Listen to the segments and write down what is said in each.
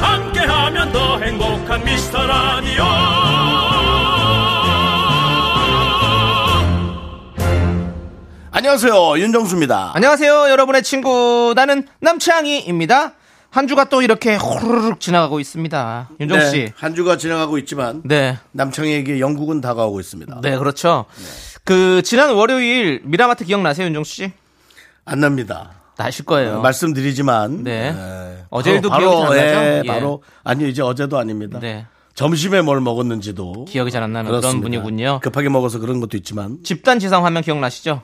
함께하면 더 행복한 미스터 라디오 안녕하세요 윤정수입니다. 안녕하세요, 여러분의 친구. 나는 남창희입니다. 한 주가 또 이렇게 호르륵 지나가고 있습니다. 윤정 씨. 네, 한 주가 지나가고 있지만 네. 남창희에게 영국은 다가오고 있습니다. 네, 그렇죠. 그, 지난 월요일 미라마트 기억나세요, 윤정수 씨? 안 납니다. 나실 거예요. 말씀드리지만 네. 예, 어제일도 바로, 기억이 잘안 나죠? 예, 예. 바로 아니 이제 어제도 아닙니다. 네. 점심에 뭘 먹었는지도 기억이 잘 안 나는 그런 그렇습니다. 분이군요. 급하게 먹어서 그런 것도 있지만 집단 지성 화면 기억나시죠?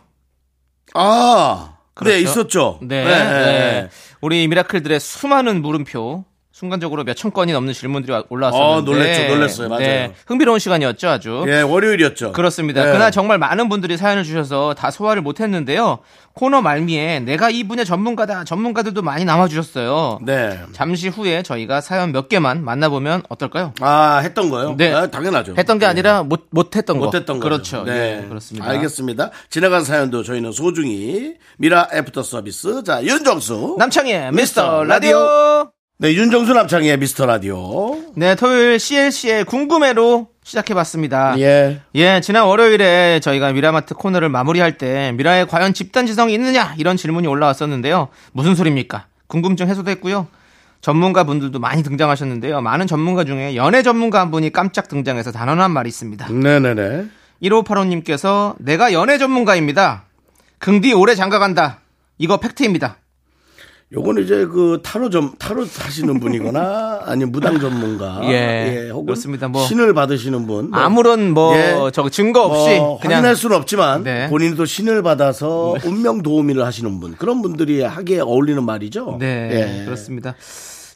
아, 그렇죠. 네 있었죠. 네. 네. 우리 미라클들의 수많은 물음표. 순간적으로 몇 천 건이 넘는 질문들이 올라왔었는데. 어, 놀랬죠, 놀랬어요. 맞아요. 네. 흥미로운 시간이었죠, 아주. 예, 월요일이었죠. 그렇습니다. 네. 그날 정말 많은 분들이 사연을 주셔서 다 소화를 못했는데요. 코너 말미에 내가 이 분야 전문가다. 전문가들도 많이 남아주셨어요. 네. 잠시 후에 저희가 사연 몇 개만 만나보면 어떨까요? 아, 했던 거요? 네. 아, 당연하죠. 했던 게 네. 아니라 못 못했던 거. 못했던 거죠. 그렇죠. 네. 예, 그렇습니다. 알겠습니다. 지나간 사연도 저희는 소중히 미라 애프터 서비스. 자, 윤정수. 남창희의 미스터 미스터 라디오. 네, 윤정수 남창희의 미스터 라디오. 네, 토요일 CLC의 궁금해로 시작해봤습니다. 예. 예, 지난 월요일에 저희가 미라마트 코너를 마무리할 때 미라에 과연 집단 지성이 있느냐 이런 질문이 올라왔었는데요. 무슨 소리입니까? 궁금증 해소됐고요. 전문가 분들도 많이 등장하셨는데요. 많은 전문가 중에 연애 전문가 한 분이 깜짝 등장해서 단언한 말이 있습니다. 네네네. 1585님께서 내가 연애 전문가입니다. 긍디 오래 장가간다. 이거 팩트입니다. 요거는 이제 그 타로 점 타로 하시는 분이거나 아니면 무당 전문가 예, 혹은 그렇습니다. 뭐 신을 받으시는 분 뭐, 아무런 뭐 예. 저 증거 없이 뭐 그냥 확인할 수는 없지만 네. 본인도 신을 받아서 운명 도우미를 하시는 분 그런 분들이 하기에 어울리는 말이죠. 네, 예. 그렇습니다.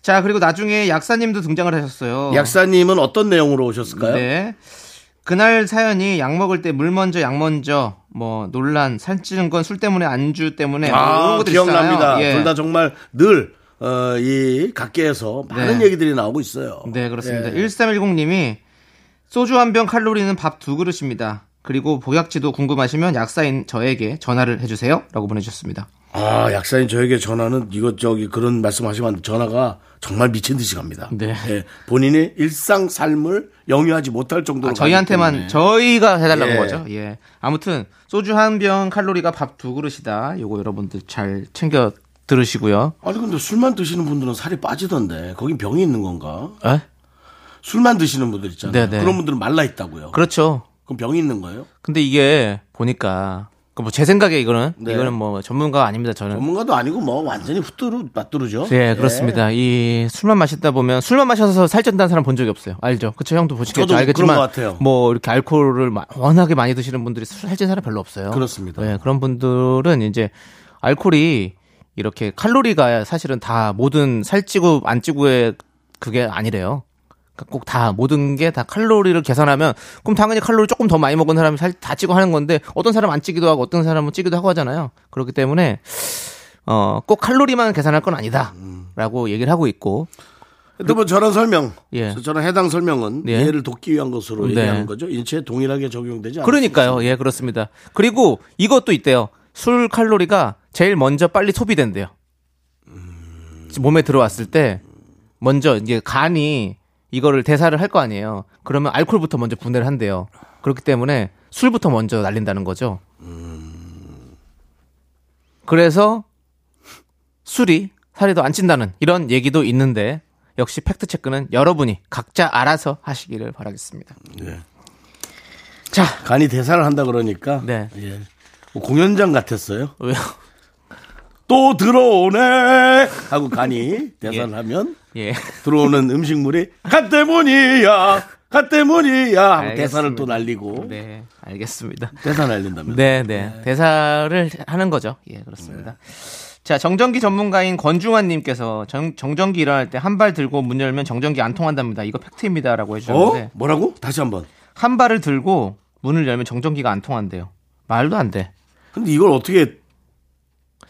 자, 그리고 나중에 약사님도 등장을 하셨어요. 약사님은 어떤 내용으로 오셨을까요? 네. 그날 사연이 약 먹을 때 물 먼저 약 먼저 뭐 논란 살찌는 건 술 때문에 안주 때문에 뭐 아, 기억납니다. 예. 둘다 정말 늘, 어, 이 각계에서 많은 네. 얘기들이 나오고 있어요. 네, 그렇습니다. 예. 1310님이 소주 한 병 칼로리는 밥 두 그릇입니다. 그리고 보약지도 궁금하시면 약사인 저에게 전화를 해주세요. 라고 보내주셨습니다. 아, 약사님 저에게 전화는 이것저것 그런 말씀하시면. 전화가 정말 미친 듯이 갑니다. 네. 예, 본인의 일상 삶을 영위하지 못할 정도로 아, 저희한테만. 저희가 해달라는 예. 거죠. 예. 아무튼 소주 한 병 칼로리가 밥 두 그릇이다. 요거 여러분들 잘 챙겨 들으시고요. 아니 근데 술만 드시는 분들은 살이 빠지던데 거긴 병이 있는 건가? 에? 술만 드시는 분들 있잖아요. 네네. 그런 분들은 말라 있다고요. 그렇죠. 그럼 병이 있는 거예요? 근데 이게 보니까 그뭐제 생각에 이거는 네. 이거는 뭐 전문가가 아닙니다. 저는. 전문가도 아니고 뭐 완전히 후뚜루 맞뚜루죠. 네, 그렇습니다. 이 술만 마시다 보면 술만 마셔서 살찐다는 사람 본 적이 없어요. 알죠? 그쵸 형도 보시겠죠? 저도 알겠지만 그런 것 같아요. 뭐 이렇게 알코올을 마- 워낙에 많이 드시는 분들이 술- 살찐 사람 별로 없어요. 그렇습니다. 네, 그런 분들은 이제 알코올이 이렇게 칼로리가 사실은 다 모든 살찌고 안 찌고의 그게 아니래요. 꼭 다 모든 게 다 칼로리를 계산하면 그럼 당연히 칼로리 조금 더 많이 먹은 사람이 살 다 찌고 하는 건데 어떤 사람은 안 찌기도 하고 어떤 사람은 찌기도 하고 하잖아요. 그렇기 때문에 어 꼭 칼로리만 계산할 건 아니다라고 얘기를 하고 있고 근데 뭐 저런 설명, 예. 저런 해당 설명은 예. 이해를 돕기 위한 것으로 네. 얘기하는 거죠. 일체에 동일하게 적용되지 않습니다. 그러니까요. 예, 그렇습니다. 그리고 이것도 있대요. 술 칼로리가 제일 먼저 빨리 소비된대요. 몸에 들어왔을 때 먼저 이제 간이 이거를 대사를 할 거 아니에요. 그러면 알코올부터 먼저 분해를 한대요. 그렇기 때문에 술부터 먼저 날린다는 거죠. 그래서 술이 살이 더 안 찐다는 이런 얘기도 있는데 역시 팩트 체크는 여러분이 각자 알아서 하시기를 바라겠습니다. 예. 자, 간이 대사를 한다 그러니까 네. 예. 뭐 공연장 같았어요. 왜요? 또 들어오네 하고 간이 대사를 예. 하면 예. 들어오는 음식물이 간 때문이야 간 때문이야 알겠습니다. 대사를 또 날리고 네, 알겠습니다. 대사 날린다면 네, 네. 대사를 하는 거죠. 예, 그렇습니다. 자, 정전기 전문가인 권중환 님께서 정, 정전기 일어날 때 한 발 들고 문 열면 정전기 안 통한답니다. 이거 팩트입니다라고 어? 해주셨는데 뭐라고? 다시 한번. 한 발을 들고 문을 열면 정전기가 안 통한대요. 말도 안 돼. 근데 이걸 어떻게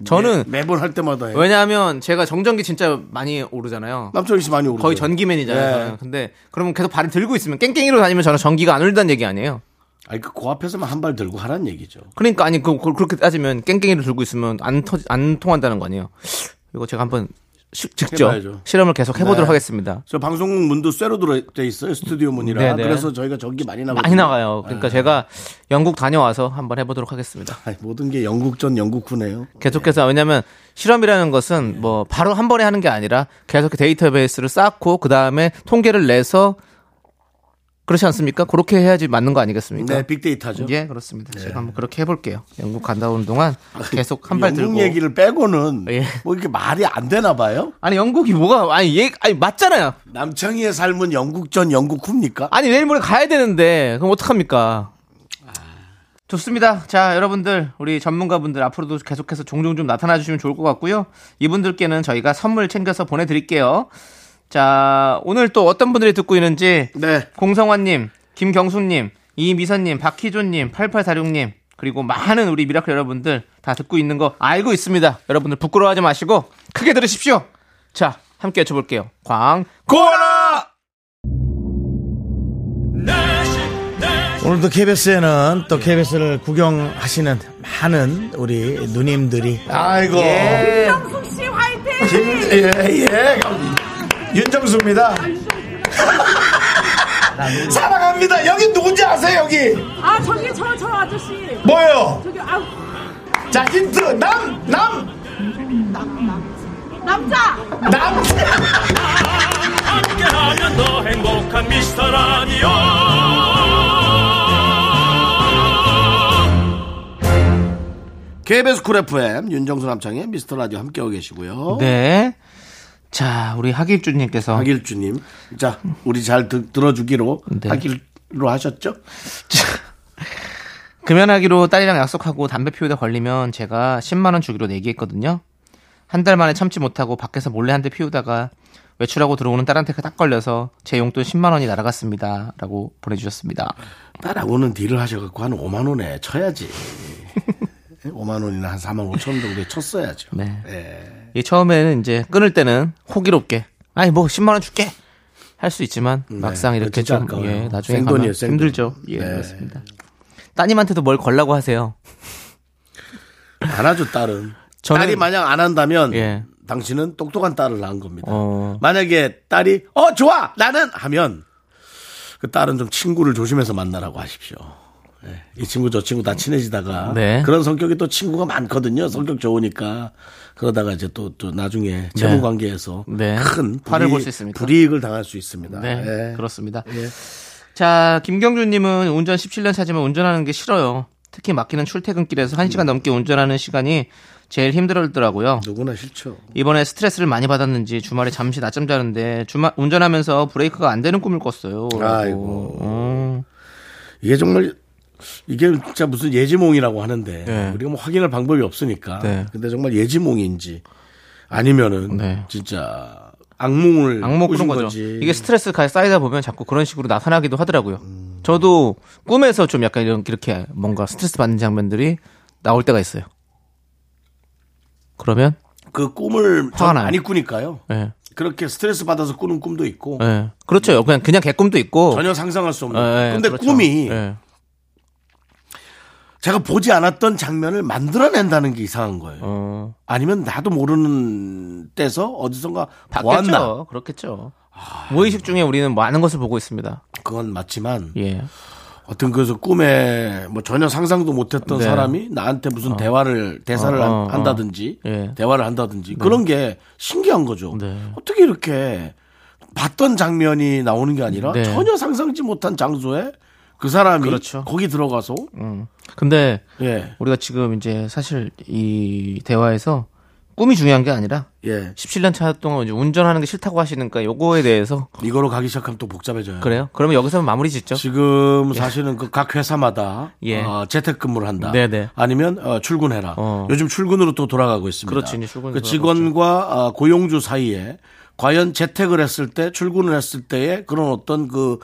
저는 매, 매번 할 때마다 해? 왜냐하면 제가 정전기 진짜 많이 오르잖아요. 남철이 씨 많이 오르죠. 거의 전기맨이잖아요. 예. 저는. 근데 그러면 계속 발을 들고 있으면 깽깽이로 다니면 저는 전기가 안 오른다는 얘기 아니에요. 아니 그 코앞에서만 한 발 들고 하라는 얘기죠. 그러니까 아니 그, 그- 그렇게 따지면 깽깽이를 들고 있으면 안, 터, 안 통한다는 거 아니에요. 이거 제가 한번 시- 직접 해봐야죠. 실험을 계속 해보도록 네. 하겠습니다. 저 방송국 문도 쇠로 들어돼 있어요. 스튜디오 문이라. 네, 네. 그래서 저희가 전기 많이 나거든요. 많이 나가요. 그러니까 제가 영국 다녀와서 한번 해보도록 하겠습니다. 아니, 모든 게 영국 전 영국 후네요. 계속해서 왜냐하면 실험이라는 것은 뭐 바로 한 번에 하는 게 아니라 계속 데이터베이스를 쌓고 그 다음에 통계를 내서 그렇지 않습니까? 그렇게 해야지 맞는 거 아니겠습니까? 네, 빅데이터죠. 예, 그렇습니다. 제가 한번 그렇게 해볼게요. 영국 갔다 오는 동안 계속 한발 영국 들고. 얘기를 빼고는 예. 뭐 이렇게 말이 안 되나 봐요. 아니 영국이 뭐가 아니 얘 아니 맞잖아요. 남창희의 삶은 영국 전 영국 후입니까? 아니 내일 모레 가야 되는데 그럼 어떡합니까? 좋습니다. 자, 여러분들, 우리 전문가분들 앞으로도 계속해서 종종 좀 나타나 주시면 좋을 것 같고요. 이분들께는 저희가 선물 챙겨서 보내드릴게요. 자, 오늘 또 어떤 분들이 듣고 있는지, 네. 공성환님, 김경수님, 이미선님, 박희조님, 8846님, 그리고 많은 우리 미라클 여러분들 다 듣고 있는 거 알고 있습니다. 여러분들 부끄러워하지 마시고 크게 들으십시오. 자, 함께 외쳐볼게요. 광, 고라! 내시 내시 오늘도 KBS에는 또 KBS를 구경하시는 많은 우리 누님들이 아이고 예. 씨 화이팅! 예, 예. 윤정수입니다. 사랑합니다. 여기 누군지 아세요, 여기? 아 저기 저 저 아저씨 뭐예요? 저기 아 자, 힌트. 남, 남, 남자 남. 함께하면 더 행복한 미스터 라디오 KBS 쿨 FM 윤정수 남창희의 미스터 라디오 함께하고 계시고요. 네. 자, 우리 하길주님께서 박일주님. 자, 우리 잘 들, 들어주기로 네. 하기로 하셨죠? 금연하기로 딸이랑 약속하고 담배 피우다 걸리면 제가 10만 원 주기로 내기했거든요. 한 달 만에 참지 못하고 밖에서 몰래 한 대 피우다가 외출하고 들어오는 딸한테 딱 걸려서 제 용돈 10만 원이 날아갔습니다.라고 보내주셨습니다. 딸하고는 딜을 하셔갖고 한 5만 원에 쳐야지. 5만 원이나 한 4만 5천 원 정도에 쳤어야죠. 네. 예. 이 처음에는 이제 끊을 때는 호기롭게 아니 뭐 10만 원 줄게 할 수 있지만 막상 네, 이렇게 진짜 좀 아까워요. 예, 나중에 생돈이에요, 가면 생돈. 힘들죠. 예, 네. 그렇습니다. 따님한테도 뭘 걸라고 하세요. 안 하죠, 딸은. 저는- 딸이 만약 안 한다면 예. 당신은 똑똑한 딸을 낳은 겁니다. 어. 만약에 딸이 어 좋아 나는 하면 그 딸은 좀 친구를 조심해서 만나라고 하십시오. 예. 이 친구 저 친구 다 친해지다가 네. 그런 성격이 또 친구가 많거든요. 성격 좋으니까 그러다가 이제 또 또 나중에 재무 관계에서 네. 큰 화를 불이익- 볼수 있습니다. 불이익을 당할 수 있습니다. 네, 예. 그렇습니다. 자, 김경준님은 운전 17년 차지만 운전하는 게 싫어요. 특히 막히는 출퇴근길에서 1시간 넘게 운전하는 시간이 제일 힘들더라고요. 누구나 싫죠. 이번에 스트레스를 많이 받았는지 주말에 잠시 낮잠 자는데 주말 운전하면서 브레이크가 안 되는 꿈을 꿨어요. 아이고. 어. 이게 정말 이게 진짜 무슨 예지몽이라고 하는데 네. 우리가 뭐 확인할 방법이 없으니까. 네. 근데 정말 예지몽인지 아니면은 네. 진짜 악몽을 악몽 꾸는 거죠. 건지. 이게 스트레스가 쌓이다 보면 자꾸 그런 식으로 나타나기도 하더라고요. 저도 꿈에서 좀 약간 이런 이렇게 뭔가 스트레스 받는 장면들이 나올 때가 있어요. 그러면 그 꿈을 화가 전 나요. 많이 꾸니까요. 예. 그렇게 스트레스 받아서 꾸는 꿈도 있고 예. 그렇죠. 그냥 그냥 개꿈도 있고. 전혀 상상할 수 없는. 예, 예, 근데 그렇죠. 꿈이 예. 제가 보지 않았던 장면을 만들어낸다는 게 이상한 거예요. 어. 아니면 나도 모르는 때서 어디선가 보았나. 바뀌었죠. 그렇겠죠. 무의식 중에 우리는 많은 것을 보고 있습니다. 그건 맞지만 예. 어떤 그래서 꿈에 뭐 전혀 상상도 못했던 네. 사람이 나한테 무슨 대화를 대사를 어, 한- 어, 한다든지 예. 대화를 한다든지 그런 게 신기한 거죠. 네. 어떻게 이렇게 봤던 장면이 나오는 게 아니라 네. 전혀 상상지 못한 장소에 그 사람이 그렇죠. 거기 들어가서 음. 근데 예. 우리가 지금 이제 사실 이 대화에서 꿈이 중요한 게 아니라 예. 17년 차 동안 이제 운전하는 게 싫다고 하시니까 요거에 대해서 이거로 가기 시작하면 또 복잡해져요. 그래요? 그러면 여기서 마무리 짓죠. 지금 사실은 그각 회사마다 예. 어, 재택근무를 한다. 네네. 아니면 어, 출근해라. 어. 요즘 출근으로 또 돌아가고 있습니다. 그렇지, 이제 출근으로 그 직원과 어, 고용주 사이에 과연 재택을 했을 때 출근을 했을 때의 그런 어떤 그 어,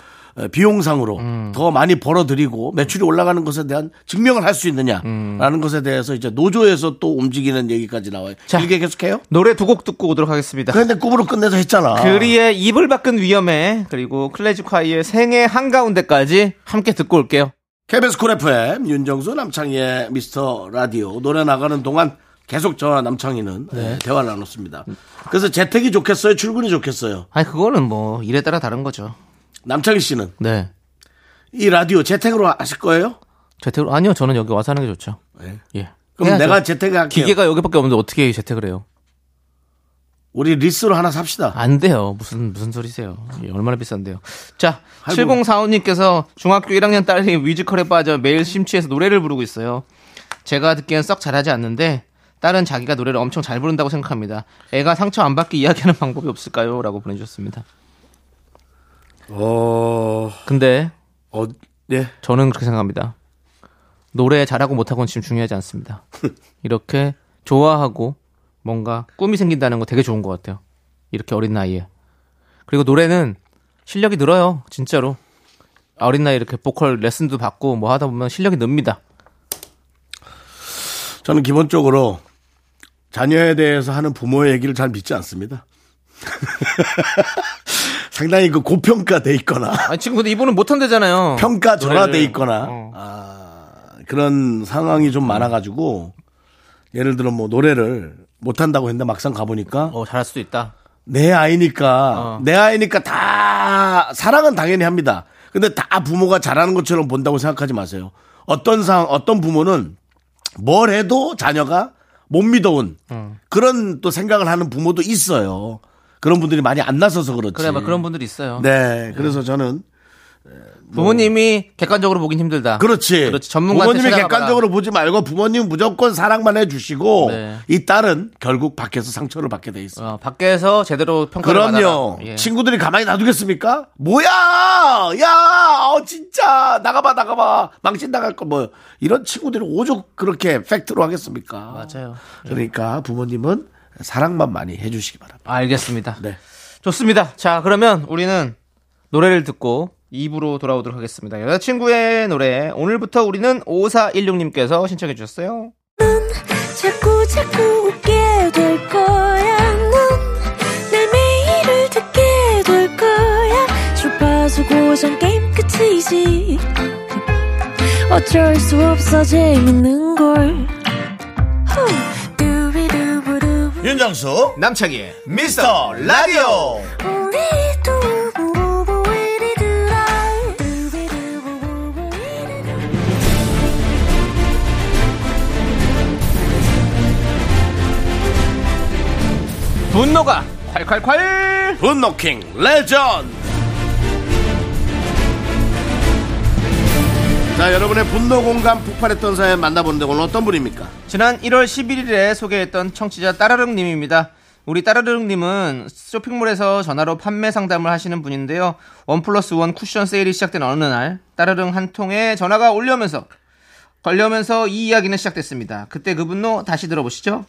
비용상으로 음. 더 많이 벌어들이고 매출이 올라가는 것에 대한 증명을 할 수 있느냐라는 것에 대해서 이제 노조에서 또 움직이는 얘기까지 나와요. 음. 자. 길게 계속해요? 노래 두 곡 듣고 오도록 하겠습니다. 그런데 꿈으로 끝내서 했잖아. 그리의 이불 밖은 위험해 그리고 클래지콰이의 생의 한가운데까지 함께 듣고 올게요. KBS 쿨 FM 윤정수 남창희의 미스터 라디오 노래 나가는 동안 계속 저와 남창희는 예, 대화를 나눴습니다. 그래서 재택이 좋겠어요? 출근이 좋겠어요? 아니 그거는 뭐 일에 따라 다른 거죠. 남창희 씨는 네. 이 라디오 재택으로 하실 거예요? 재택으로 아니요 저는 여기 와서 하는 게 좋죠. 네. 예. 그럼 해야죠. 내가 재택을 할게요. 기계가 여기밖에 없는데 어떻게 재택을 해요? 우리 리스로 하나 삽시다. 안 돼요. 무슨 무슨 소리세요? 예, 얼마나 비싼데요. 자, 아이고. 7045님께서 중학교 1학년 딸이 뮤지컬에 빠져 매일 심취해서 노래를 부르고 있어요. 제가 듣기엔 썩 잘하지 않는데 딸은 자기가 노래를 엄청 잘 부른다고 생각합니다. 애가 상처 안 받게 이야기하는 방법이 없을까요? 라고 보내주셨습니다. 어, 근데 어, 예. 저는 그렇게 생각합니다. 노래 잘하고 못하고는 지금 중요하지 않습니다. 이렇게 좋아하고 뭔가 꿈이 생긴다는 거 되게 좋은 것 같아요. 이렇게 어린 나이에. 그리고 노래는 실력이 늘어요. 진짜로. 어린 나이에 이렇게 보컬 레슨도 받고 뭐 하다 보면 실력이 늡니다. 저는 기본적으로 자녀에 대해서 하는 부모의 얘기를 잘 믿지 않습니다. 상당히 그 고평가돼 있거나 아니, 지금 근데 이분은 못한대잖아요. 평가 전화돼. 있거나 어. 아, 그런 상황이 좀 많아가지고 예를 들어 뭐 노래를 못한다고 했는데 막상 가보니까 어, 잘할 수도 있다. 내 아이니까 어. 내 아이니까 다 사랑은 당연히 합니다. 근데 다 부모가 잘하는 것처럼 본다고 생각하지 마세요. 어떤 상 어떤 부모는 뭘 해도 자녀가 못 믿어온 음. 그런 또 생각을 하는 부모도 있어요. 그런 분들이 많이 안 나서서 그렇지. 그래, 막 그런 분들이 있어요. 네, 그래서 저는 부모님이 객관적으로 보긴 힘들다. 그렇지. 그렇지. 전문가한테 부모님이. 객관적으로 보지 말고 부모님 무조건 사랑만 해주시고 네. 이 딸은 결국 밖에서 상처를 받게 돼 있어. 요 어, 밖에서 제대로 평가를 그럼요. 예. 친구들이 가만히 놔두겠습니까? 뭐야! 야! 어, 진짜! 나가봐, 나가봐. 망신 나갈 거 뭐. 이런 친구들이 오죽 그렇게 팩트로 하겠습니까? 맞아요. 그러니까 부모님은 사랑만 많이 해주시기 바랍니다. 알겠습니다. 네. 좋습니다. 자, 그러면 우리는 노래를 듣고 2부로 돌아오도록 하겠습니다. 여자친구의 노래. 오늘부터 우리는 5416님께서 신청해 주셨어요. 자꾸 자꾸 웃게 될 거야. 넌내 매일을 듣게 될 거야. 주파수 고정 게임 끝이지. 어쩔 수 없어 재밌는 걸. 윤정수, 남창희의 미스터 라디오! 분노가 콸콸콸! 분노킹 레전드! 자, 여러분의 분노 공감 폭발했던 사연 만나보는데 오늘 어떤 분입니까? 지난 1월 11일에 소개했던 청취자 따라릉님입니다. 우리 따라릉님은 쇼핑몰에서 전화로 판매 상담을 하시는 분인데요. 원 플러스 원 쿠션 세일이 시작된 어느 날 따라릉 한 통에 전화가 올려면서 걸려면서 이 이야기는 시작됐습니다. 그때 그 분노 다시 들어보시죠.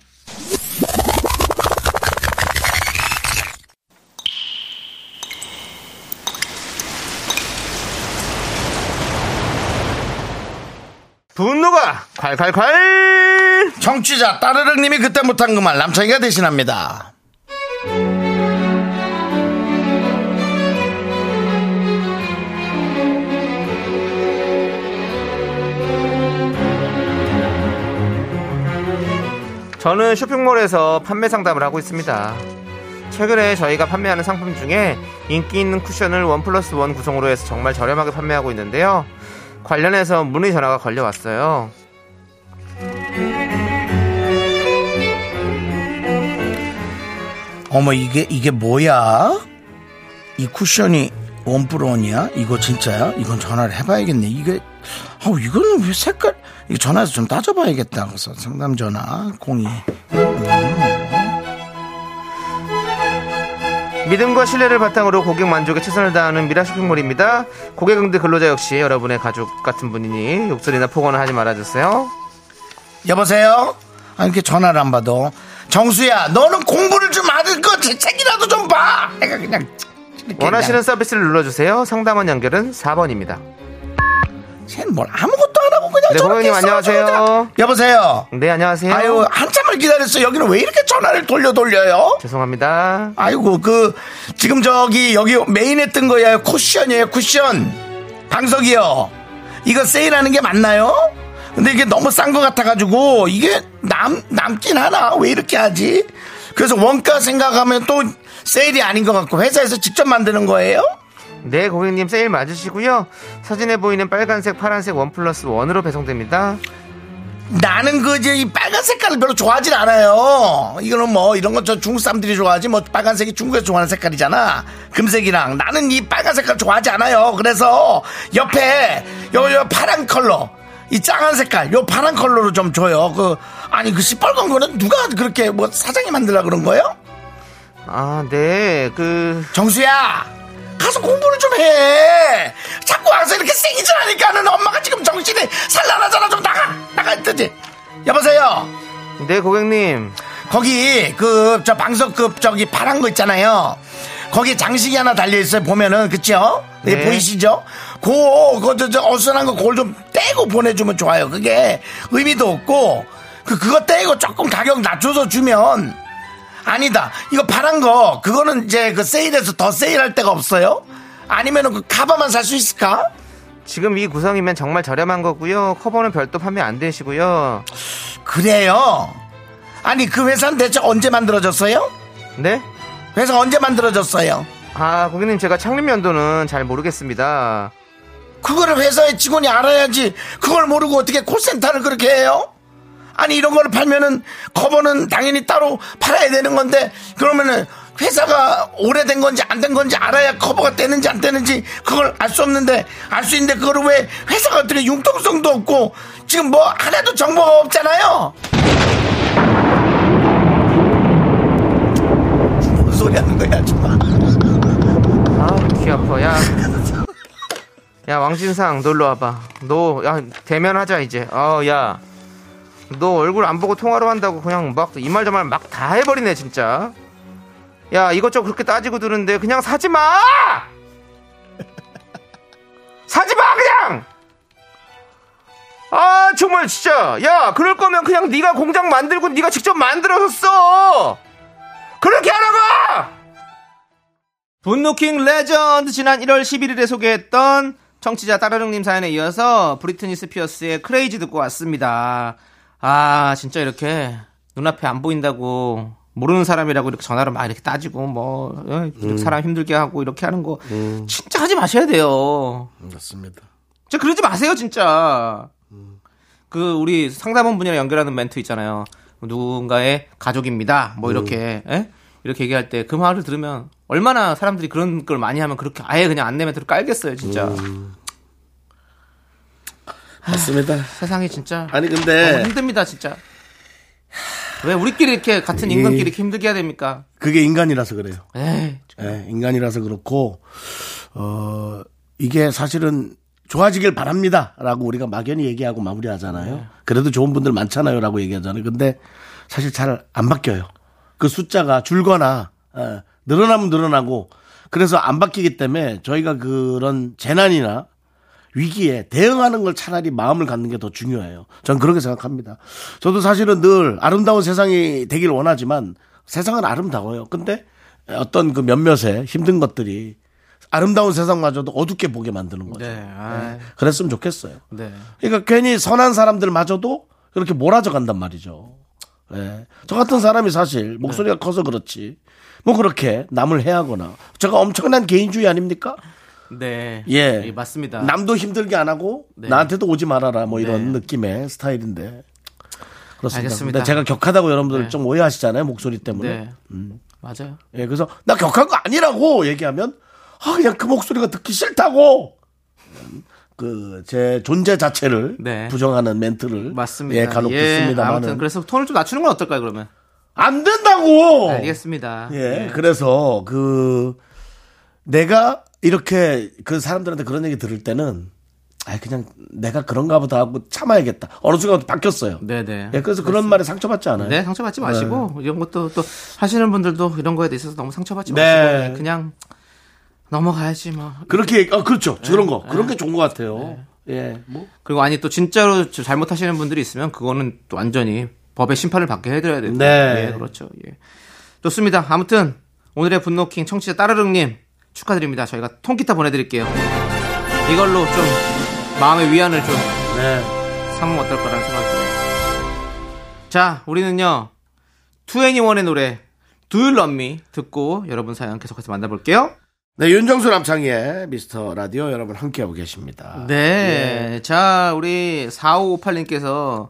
분노가 콸콸콸! 청취자 따르릉님이 그때 못한 그 말 남창이가 대신합니다. 저는 쇼핑몰에서 판매 상담을 하고 있습니다. 최근에 저희가 판매하는 상품 중에 인기 있는 쿠션을 원 플러스 원 구성으로 해서 정말 저렴하게 판매하고 있는데요. 관련해서 문의 전화가 걸려왔어요. 어머 이게 이게 뭐야? 이 쿠션이 원프론이야? 이거 진짜야? 이건 전화를 해봐야겠네. 이게 아우 이거는 왜 색깔? 이거 전화해서 좀 따져봐야겠다. 그래서 상담 전화 02. 음, 믿음과 신뢰를 바탕으로 고객 만족에 최선을 다하는 미라 쇼핑몰입니다. 고객 응대 근로자 역시 여러분의 가족 같은 분이니 욕설이나 폭언을 하지 말아주세요. 여보세요? 아, 이렇게 전화를 안 받아. 정수야, 너는 공부 를좀 하는 거 책이라도 좀 봐! 내가 그냥. 원하시는 서비스를 눌러주세요. 상담원 연결은 4번입니다. 쟤는 뭘 아무것도 안 하고 그냥 네, 저렇게 고객님 있어, 안녕하세요. 저렇게. 여보세요? 네, 안녕하세요. 아유, 한참을 기다렸어. 여기는 왜 이렇게 전화를 돌려 돌려요? 죄송합니다. 아이고, 그, 지금 저기, 여기 메인에 뜬 거예요. 쿠션이에요, 쿠션. 방석이요. 이거 세일하는 게 맞나요? 근데 이게 너무 싼것 같아가지고, 이게 남, 남긴 하나? 왜 이렇게 하지? 그래서 원가 생각하면 또 세일이 아닌 것 같고, 회사에서 직접 만드는 거예요? 네, 고객님 세일 맞으시고요. 사진에 보이는 빨간색, 파란색 원 플러스 원으로 배송됩니다. 나는 그 이제 이 빨간 색깔을 별로 좋아하진 않아요. 이거는 뭐 이런 건 저 중국 사람들이 좋아하지 뭐 빨간색이 중국에서 좋아하는 색깔이잖아. 금색이랑 나는 이 빨간 색깔 좋아하지 않아요. 그래서 옆에 요, 요 파란 컬러 이 짱한 색깔 요 파란 컬러로 좀 줘요. 그 아니 그 시뻘건 거는 누가 그렇게 뭐 사장이 만들라 그런 거예요? 아, 네, 그, 정수야 가서 공부를 좀 해. 자꾸 와서 이렇게 생이질 하니까는 엄마가 지금 정신이 산란하잖아. 좀 나가 나가 있든지. 여보세요. 네, 고객님. 거기 그 저 방석급 저기 파란 거 있잖아요. 거기 장식이 하나 달려 있어요. 보면은 그죠? 네, 네. 보이시죠? 고, 그 저 저 어수선한 거 그걸 좀 떼고 보내주면 좋아요. 그게 의미도 없고 그 그거 떼고 조금 가격 낮춰서 주면 아니다. 이거 파란 거 그거는 이제 그 세일해서 더 세일할 데가 없어요? 아니면은 그 카바만 살 수 있을까? 지금 이 구성이면 정말 저렴한 거고요. 커버는 별도 판매 안 되시고요. 그래요. 아니 그 회사는 대체 언제 만들어졌어요? 네? 회사 언제 만들어졌어요? 아, 고객님 제가 창립 연도는 잘 모르겠습니다. 그거를 회사의 직원이 알아야지 그걸 모르고 어떻게 콜센터를 그렇게 해요? 아니 이런 거를 팔면은 커버는 당연히 따로 팔아야 되는 건데 그러면은 회사가 오래된 건지 안 된 건지 알아야 커버가 되는지 안 되는지 그걸 알 수 없는데 알 수 있는데 그거를 왜 회사가 어떻게 융통성도 없고 지금 뭐 하나도 정보가 없잖아요 뭔 소리 하는 거야 아줌마 아, 귀 아파. 야. 야, 왕진상, 놀러 와봐. 너, 야, 대면하자, 이제. 어, 야. 너 얼굴 안 보고 통화로 한다고 그냥 막 이 말 저 말 막 다 해버리네, 진짜. 야, 이것저것 그렇게 따지고 드는데 그냥 사지 마! 사지 마, 그냥! 아, 정말 진짜. 야, 그럴 거면 그냥 네가 공장 만들고 네가 직접 만들어서 써! 그렇게 하라고! 분노킹 레전드 지난 1월 11일에 소개했던 청취자 따라릉님 사연에 이어서 브리트니 스피어스의 Crazy 듣고 왔습니다. 아 진짜 이렇게 눈앞에 안 보인다고 모르는 사람이라고 이렇게 전화로 막 이렇게 따지고 뭐 어, 사람 힘들게 하고 이렇게 하는 거 진짜 하지 마셔야 돼요. 맞습니다 진짜 그러지 마세요 진짜. 그 우리 상담원 분이랑 연결하는 멘트 있잖아요. 누군가의 가족입니다. 뭐 이렇게 에? 이렇게 얘기할 때 그 말을 들으면 얼마나 사람들이 그런 걸 많이 하면 그렇게 아예 그냥 안내 멘트를 깔겠어요 진짜. 맞습니다 세상이 진짜 아니 너무 근데 힘듭니다 진짜. 왜 우리끼리 이렇게 같은 인간끼리 이렇게 힘들게 해야 됩니까? 그게 인간이라서 그래요 에이, 예, 인간이라서 그렇고 어 이게 사실은 좋아지길 바랍니다라고 우리가 막연히 얘기하고 마무리하잖아요. 그래도 좋은 분들 많잖아요라고 얘기하잖아요. 근데 사실 잘 안 바뀌어요. 그 숫자가 줄거나 어, 늘어나면 늘어나고 그래서 안 바뀌기 때문에 저희가 그런 재난이나 위기에 대응하는 걸 차라리 마음을 갖는 게 더 중요해요. 전 그렇게 생각합니다. 저도 사실은 늘 아름다운 세상이 되길 원하지만 세상은 아름다워요. 근데 어떤 그 몇몇의 힘든 것들이 아름다운 세상마저도 어둡게 보게 만드는 거죠. 네, 아, 그랬으면 좋겠어요. 네. 그러니까 괜히 선한 사람들마저도 이렇게 몰아져 간단 말이죠. 예. 저 같은 사람이 사실 목소리가 커서 그렇지. 뭐 그렇게 남을 해하거나 제가 엄청난 개인주의 아닙니까? 네. 예. 예, 맞습니다. 남도 힘들게 안 하고 네. 나한테도 오지 말아라 뭐 이런 네. 느낌의 스타일인데 그렇습니다. 알겠습니다. 근데 제가 격하다고 여러분들 네. 좀 오해하시잖아요 목소리 때문에. 네. 맞아요. 예, 그래서 나 격한 거 아니라고 얘기하면 아 그냥 그 목소리가 듣기 싫다고 그 제 존재 자체를 네. 부정하는 멘트를 맞습니다. 예, 간혹 예, 듣습니다만 아무튼 그래서 톤을 좀 낮추는 건 어떨까요, 그러면? 안 된다고. 알겠습니다. 예. 네. 그래서 그 내가 이렇게 그 사람들한테 그런 얘기 들을 때는 아 그냥 내가 그런가 보다 하고 참아야겠다. 어느 순간 바뀌었어요. 네네. 예, 그래서 그런 말에 상처받지 않아요. 네, 상처받지 마시고 이런 것도 또 하시는 분들도 이런 거에 대해서 너무 상처받지 네. 마시고 네, 그냥 넘어가야지 뭐. 그렇게 어 그렇죠. 네. 그런 거. 그런 게 좋은 것 같아요. 예. 뭐 그리고 아니 또 진짜로 저 잘못하시는 분들이 있으면 그거는 또 완전히 법의 심판을 받게 해드려야 되고. 네. 예, 그렇죠. 예. 좋습니다. 아무튼 오늘의 분노킹 청취자 따르릉님 축하드립니다. 저희가 통기타 보내드릴게요. 이걸로 좀 마음의 위안을 좀 네. 삼으면 어떨까라는 생각이 드네요. 자, 우리는요, 2NE1의 노래, Do You Love Me 듣고 여러분 사연 계속해서 만나볼게요. 네, 윤정수 남창희의 미스터 라디오 여러분 함께하고 계십니다. 네. 자, 우리 4558님께서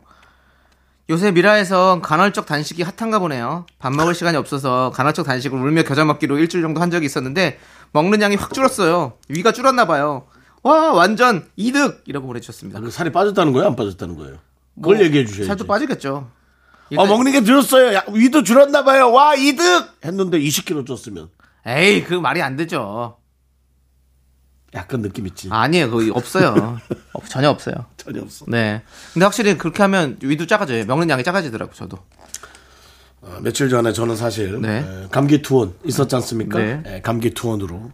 요새 미라에서 간헐적 단식이 핫한가 보네요. 밥 먹을 시간이 없어서 간헐적 단식을 울며 겨자 먹기로 일주일 정도 한 적이 있었는데 먹는 양이 확 줄었어요. 위가 줄었나 봐요. 와, 완전 이득! 이라고 보내주셨습니다. 그 살이 빠졌다는 거예요? 안 빠졌다는 거예요? 그걸 얘기해 주셔야지. 살도 빠지겠죠. 어, 먹는 게 줄었어요. 야, 위도 줄었나 봐요. 와, 이득! 했는데 20kg 쪘으면 에이, 그 말이 안 되죠. 약간 느낌 있지. 아니에요. 그거 없어요. 없- 전혀 없어요. 전혀 없어. 네. 근데 확실히 그렇게 하면 위도 작아져요. 먹는 양이 작아지더라고, 저도. 어, 며칠 전에 저는 사실 네. 에, 감기 투혼 있었지 않습니까? 네. 에, 감기 투혼으로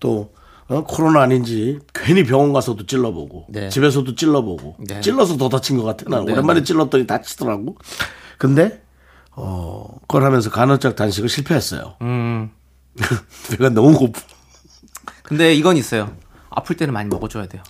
또 어, 코로나 아닌지 괜히 병원 가서도 찔러보고 네. 집에서도 찔러보고 네. 찔러서 더 다친 것 같아. 난 네, 오랜만에 네. 찔렀더니 다치더라고. 근데 어, 그걸 하면서 간헐적 단식을 실패했어요. 음. 배가 너무 고프. 근데 이건 있어요. 아플 때는 많이 먹어줘야 돼요.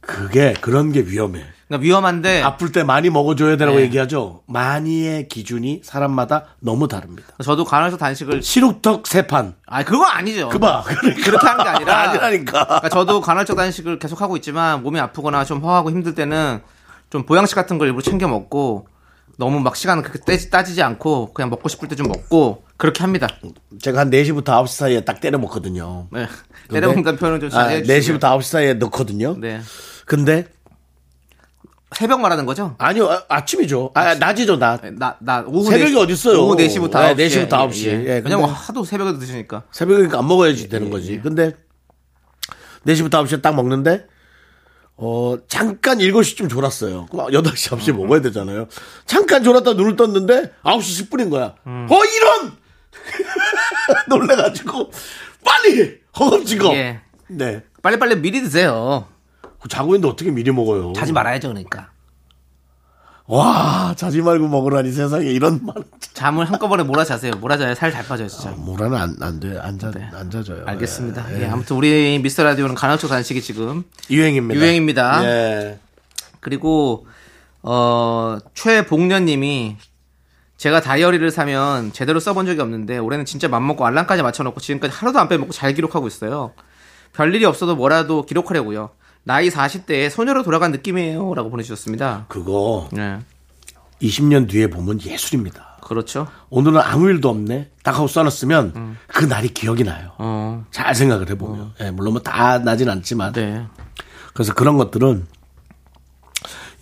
그게 그런 게 위험해. 그러니까 위험한데 아플 때 많이 먹어줘야 되라고 네. 얘기하죠. 많이의 기준이 사람마다 너무 다릅니다. 저도 간헐적 단식을 시룩턱 세판. 아 그거 아니죠. 그봐. 그러니까. 그렇게 하는 게 아니라 아니라니까. 그러니까 저도 간헐적 단식을 계속 하고 있지만 몸이 아프거나 좀 허하고 힘들 때는 좀 보양식 같은 걸 일부러 챙겨 먹고 너무 막 시간을 그렇게 따지지 않고 그냥 먹고 싶을 때 좀 먹고 그렇게 합니다. 제가 한 4시부터 9시 사이에 딱 때려 먹거든요. 네. 때려 먹는다는 표현을 좀 아, 자제해 주시고요. 4시부터 9시 사이에 넣거든요. 네. 근데 새벽 말하는 거죠? 아니요. 아, 아침이죠. 아, 낮이죠, 낮. 나, 나, 오후 새벽이 4시, 어딨어요? 오후 4시부터 네, 9시. 4시부터 9시. 예, 근데- 왜냐면 하도 새벽에 드시니까. 새벽이니까 안 먹어야지 되는 예, 거지. 예. 근데 4시부터 9시에 딱 먹는데 어, 잠깐 7시쯤 졸았어요. 그럼 8시, 9시에 음. 먹어야 되잖아요. 잠깐 졸았다 눈을 떴는데 9시 10분인 거야. 음. 어, 이런! 놀래가지고 빨리! 허겁지겁. 예. 네. 빨리빨리 미리 드세요. 자고 있는데 어떻게 미리 먹어요? 자지 말아야죠, 그러니까. 와, 자지 말고 먹으라니 세상에 이런 말. 잠을 한꺼번에 몰아 자세요. 몰아 자야 살 잘 빠져요, 진짜. 뭐라는 안, 안 돼. 안 자, 안 자줘요. 네. 알겠습니다. 예, 예, 아무튼 우리 미스터 라디오는 간헐적 단식이 지금 유행입니다. 유행입니다. 예. 그리고 어 최복년님이 제가 다이어리를 사면 제대로 써본 적이 없는데 올해는 진짜 맘먹고 알람까지 맞춰놓고 지금까지 하루도 안 빼먹고 잘 기록하고 있어요. 별일이 없어도 뭐라도 기록하려고요. 나이 40대에 소녀로 돌아간 느낌이에요. 라고 보내주셨습니다. 그거 네. 20년 뒤에 보면 예술입니다. 그렇죠. 오늘은 아무 일도 없네. 딱 하고 써놨으면 그 날이 기억이 나요. 어, 잘 생각을 해보면. 예, 물론 뭐 다 나진 않지만. 네. 그래서 그런 것들은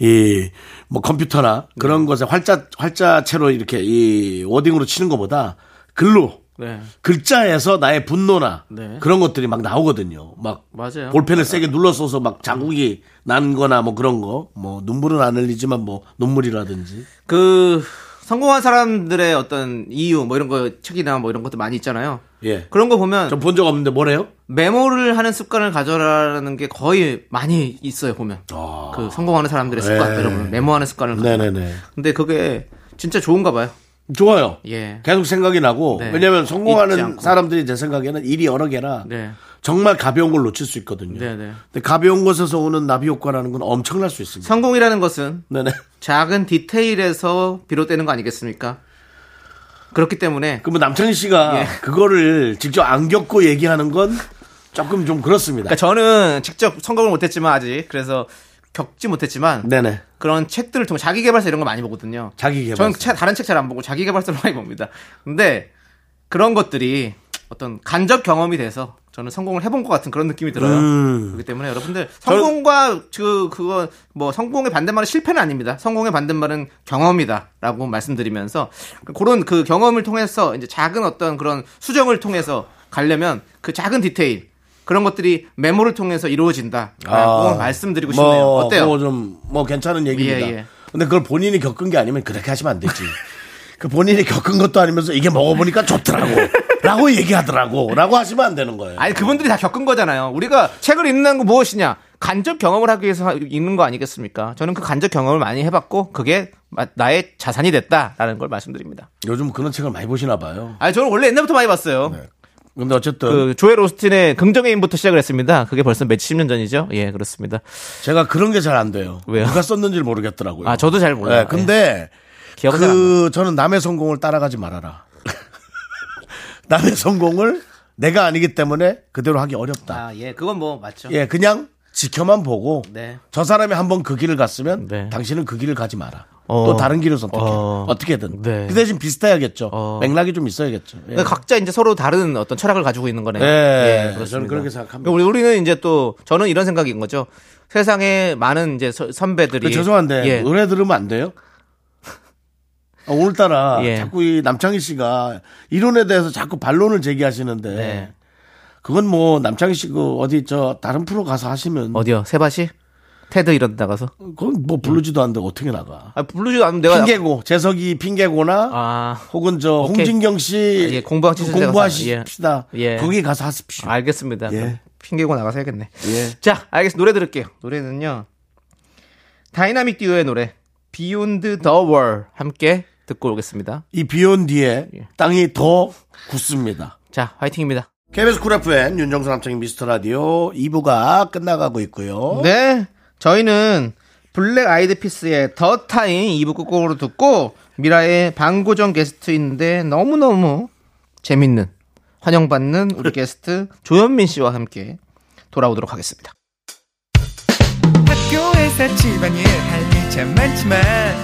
이뭐 컴퓨터나 그런 네. 것에 활자 활자체로 이렇게 이 워딩으로 치는 것보다 글로 네. 글자에서 나의 분노나 네. 그런 것들이 막 나오거든요. 막 맞아요. 볼펜을 세게 눌러 써서 막 자국이 난 거나 뭐 그런 거. 뭐 눈물은 안 흘리지만 뭐 눈물이라든지. 그 성공한 사람들의 어떤 이유 뭐 이런 거 책이나 뭐 이런 것도 많이 있잖아요. 예. 그런 거 보면 전 본 적 없는데 뭐래요? 메모를 하는 습관을 가져라는 게 거의 많이 있어요 보면 아. 그 성공하는 사람들의 습관 네. 여러분 메모하는 습관을 가져라. 네네네. 근데 그게 진짜 좋은가 봐요 좋아요. 예 계속 생각이 나고 네. 왜냐면 잊지 성공하는. 사람들이 제 생각에는 일이 여러 개라 네. 정말 가벼운 걸 놓칠 수 있거든요. 네네. 근데 가벼운 것에서 오는 나비 효과라는 건 엄청날 수 있습니다. 성공이라는 것은 네네. 작은 디테일에서 비롯되는 거 아니겠습니까 그렇기 때문에 그러면 남창희 씨가 예. 그거를 직접 안 겪고 얘기하는 건 조금 좀 그렇습니다. 그러니까 저는 직접 성공을 못했지만 아직 그래서 겪지 못했지만 네네. 그런 책들을 통해 자기 개발서 이런 거 많이 보거든요. 자기 개발. 저는 책- 다른 책 잘 안 보고 자기 개발서를 많이 봅니다. 근데 그런 것들이 어떤 간접 경험이 돼서 저는 성공을 해본 것 같은 그런 느낌이 들어요. 음. 그렇기 때문에 여러분들 성공과 그 그거 뭐 성공의 반대말은 실패는 아닙니다. 성공의 반대말은 경험이다라고 말씀드리면서 그런 그 경험을 통해서 이제 작은 어떤 그런 수정을 통해서 가려면 그 작은 디테일 그런 것들이 메모를 통해서 이루어진다라고 아. 말씀드리고 싶네요. 어때요? 뭐 좀 뭐 괜찮은 얘기입니다. 예, 예. 근데 그걸 본인이 겪은 게 아니면 그렇게 하시면 안 되지. 그 본인이 겪은 것도 아니면서 이게 먹어보니까 좋더라고. 라고 얘기하더라고. 라고 하시면 안 되는 거예요. 아니 그분들이 다 겪은 거잖아요. 우리가 책을 읽는 건 무엇이냐? 간접 경험을 하기 위해서 읽는 거 아니겠습니까? 저는 그 간접 경험을 많이 해봤고 그게 마- 나의 자산이 됐다라는 걸 말씀드립니다. 요즘 그런 책을 많이 보시나 봐요. 아니 저는 원래 옛날부터 많이 봤어요. 근데 어쨌든 그 조엘 오스틴의 긍정의 힘부터 시작을 했습니다. 그게 벌써 몇십 년 전이죠. 예, 그렇습니다. 제가 그런 게 잘 안 돼요. 왜요? 누가 썼는지 를 모르겠더라고요. 아, 저도 잘 몰라요. 네, 근데 잘안 그 저는 남의 성공을 따라가지 말아라. 남의 성공을 내가 아니기 때문에 그대로 하기 어렵다. 아, 예, 그건 뭐 맞죠. 예, 그냥 지켜만 보고 네. 저 사람이 한번 그 길을 갔으면 네. 당신은 그 길을 가지 마라. 어. 또 다른 길을 선택해. 어. 어. 떻게든 네. 그 대신 비슷해야겠죠. 어. 맥락이 좀 있어야겠죠. 예. 그러니까 각자 이제 서로 다른 어떤 철학을 가지고 있는 거네요. 예, 저는 그렇게 생각합니다. 우리, 우리는 이제 또 저는 이런 생각인 거죠. 세상에 많은 이제 서- 선배들이 그 죄송한데 예. 노래 들으면 안 돼요? 아, 오늘따라 예. 자꾸 이 남창희 씨가 이론에 대해서 자꾸 반론을 제기하시는데 네. 그건 뭐 남창희 씨 그 어디 저 다른 프로 가서 하시면 어디요? 세바시? 테드 이런 데 나가서? 그건 뭐 부르지도 않는데 어떻게 나가? 아, 부르지도 않으면 내가 핑계고 재석이 핑계고나 아, 혹은 저 오케이. 홍진경 씨 예, 공부하시는 데 가서, 공부하십시다. 예. 거기 가서 하십시오. 알겠습니다. 예. 핑계고 나가서 해야겠네. 예. 자, 알겠습니다. 노래 들을게요. 노래는요. 다이나믹 듀오의 노래 Beyond the Wall 함께 듣고 오겠습니다. 이 비 온 뒤에 예. 땅이 더 굳습니다. 자, 화이팅입니다. KBS 쿨 FM 윤정수 남창희 미스터 라디오 2부가 끝나가고 있고요. 네. 저희는 블랙 아이드 피스의 The Time 2부 끝곡으로 듣고 미라의 반고정 게스트인데 너무너무 재밌는 환영받는 우리 게스트 조현민 씨와 함께 돌아오도록 하겠습니다. 학교에서 집안일 할일참 많지만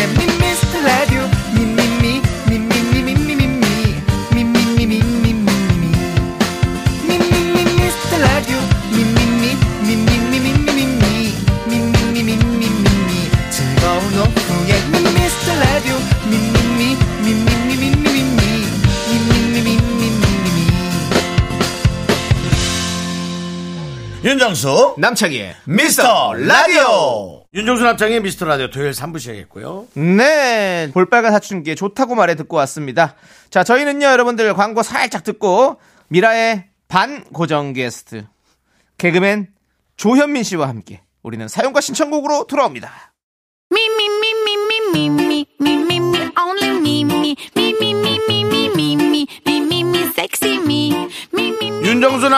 윤정수 남창희의 미스터 라디오 윤정수 남창희 미스터 라디오 토요일 3부 시작했고요. 네, 볼빨간 사춘기에 좋다고 말해 듣고 왔습니다. 자, 저희는요, 여러분들 광고 살짝 듣고 미라의 반 고정 게스트 개그맨 조현민 씨와 함께 우리는 사용과 신청곡으로 돌아옵니다. Me,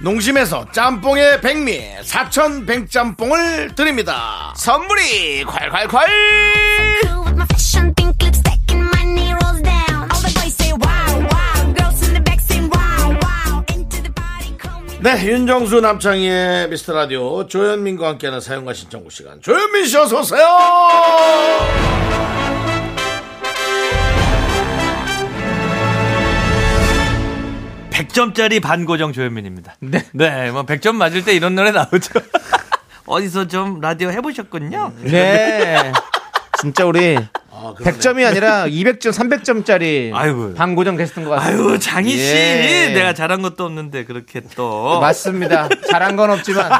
농심에서 짬뽕의 백미 사천 백짬뽕을 드립니다 선물이 콸콸콸! 네 윤정수 남창희의 미스터 라디오 조현민과 함께하는 사용과 신청구 시간 조현민 씨 어서 오세요 100점짜리 반고정 조현민입니다. 네. 네, 뭐 100점 맞을 때 이런 노래 나오죠. 어디서 좀 라디오 해보셨군요. 네. 진짜 우리 아, 그러네. 100점이 아니라 200점, 300점짜리 아이고. 방고정 게스트인 것 같습니다. 아유, 장희 씨. 예. 내가 잘한 것도 없는데 그렇게 또. 맞습니다. 잘한 건 없지만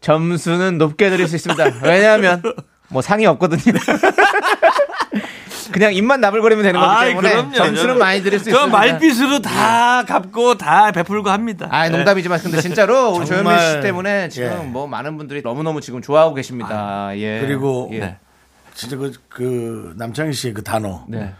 점수는 높게 드릴 수 있습니다. 왜냐하면 뭐 상이 없거든요. 그냥 입만 나불거리면 되는 거기 아이, 때문에 그럼요. 점수는 저는- 많이 드릴 수저 있습니다. 말빛으로 다 갚고 다 베풀고 합니다. 아, 농담이지만 근데 진짜로 우리 조현민 씨 때문에 지금 예. 뭐 많은 분들이 너무너무 지금 좋아하고 계십니다. 예. 그리고 예. 네. 진짜 그, 그 남창희 씨의 그 단어 네.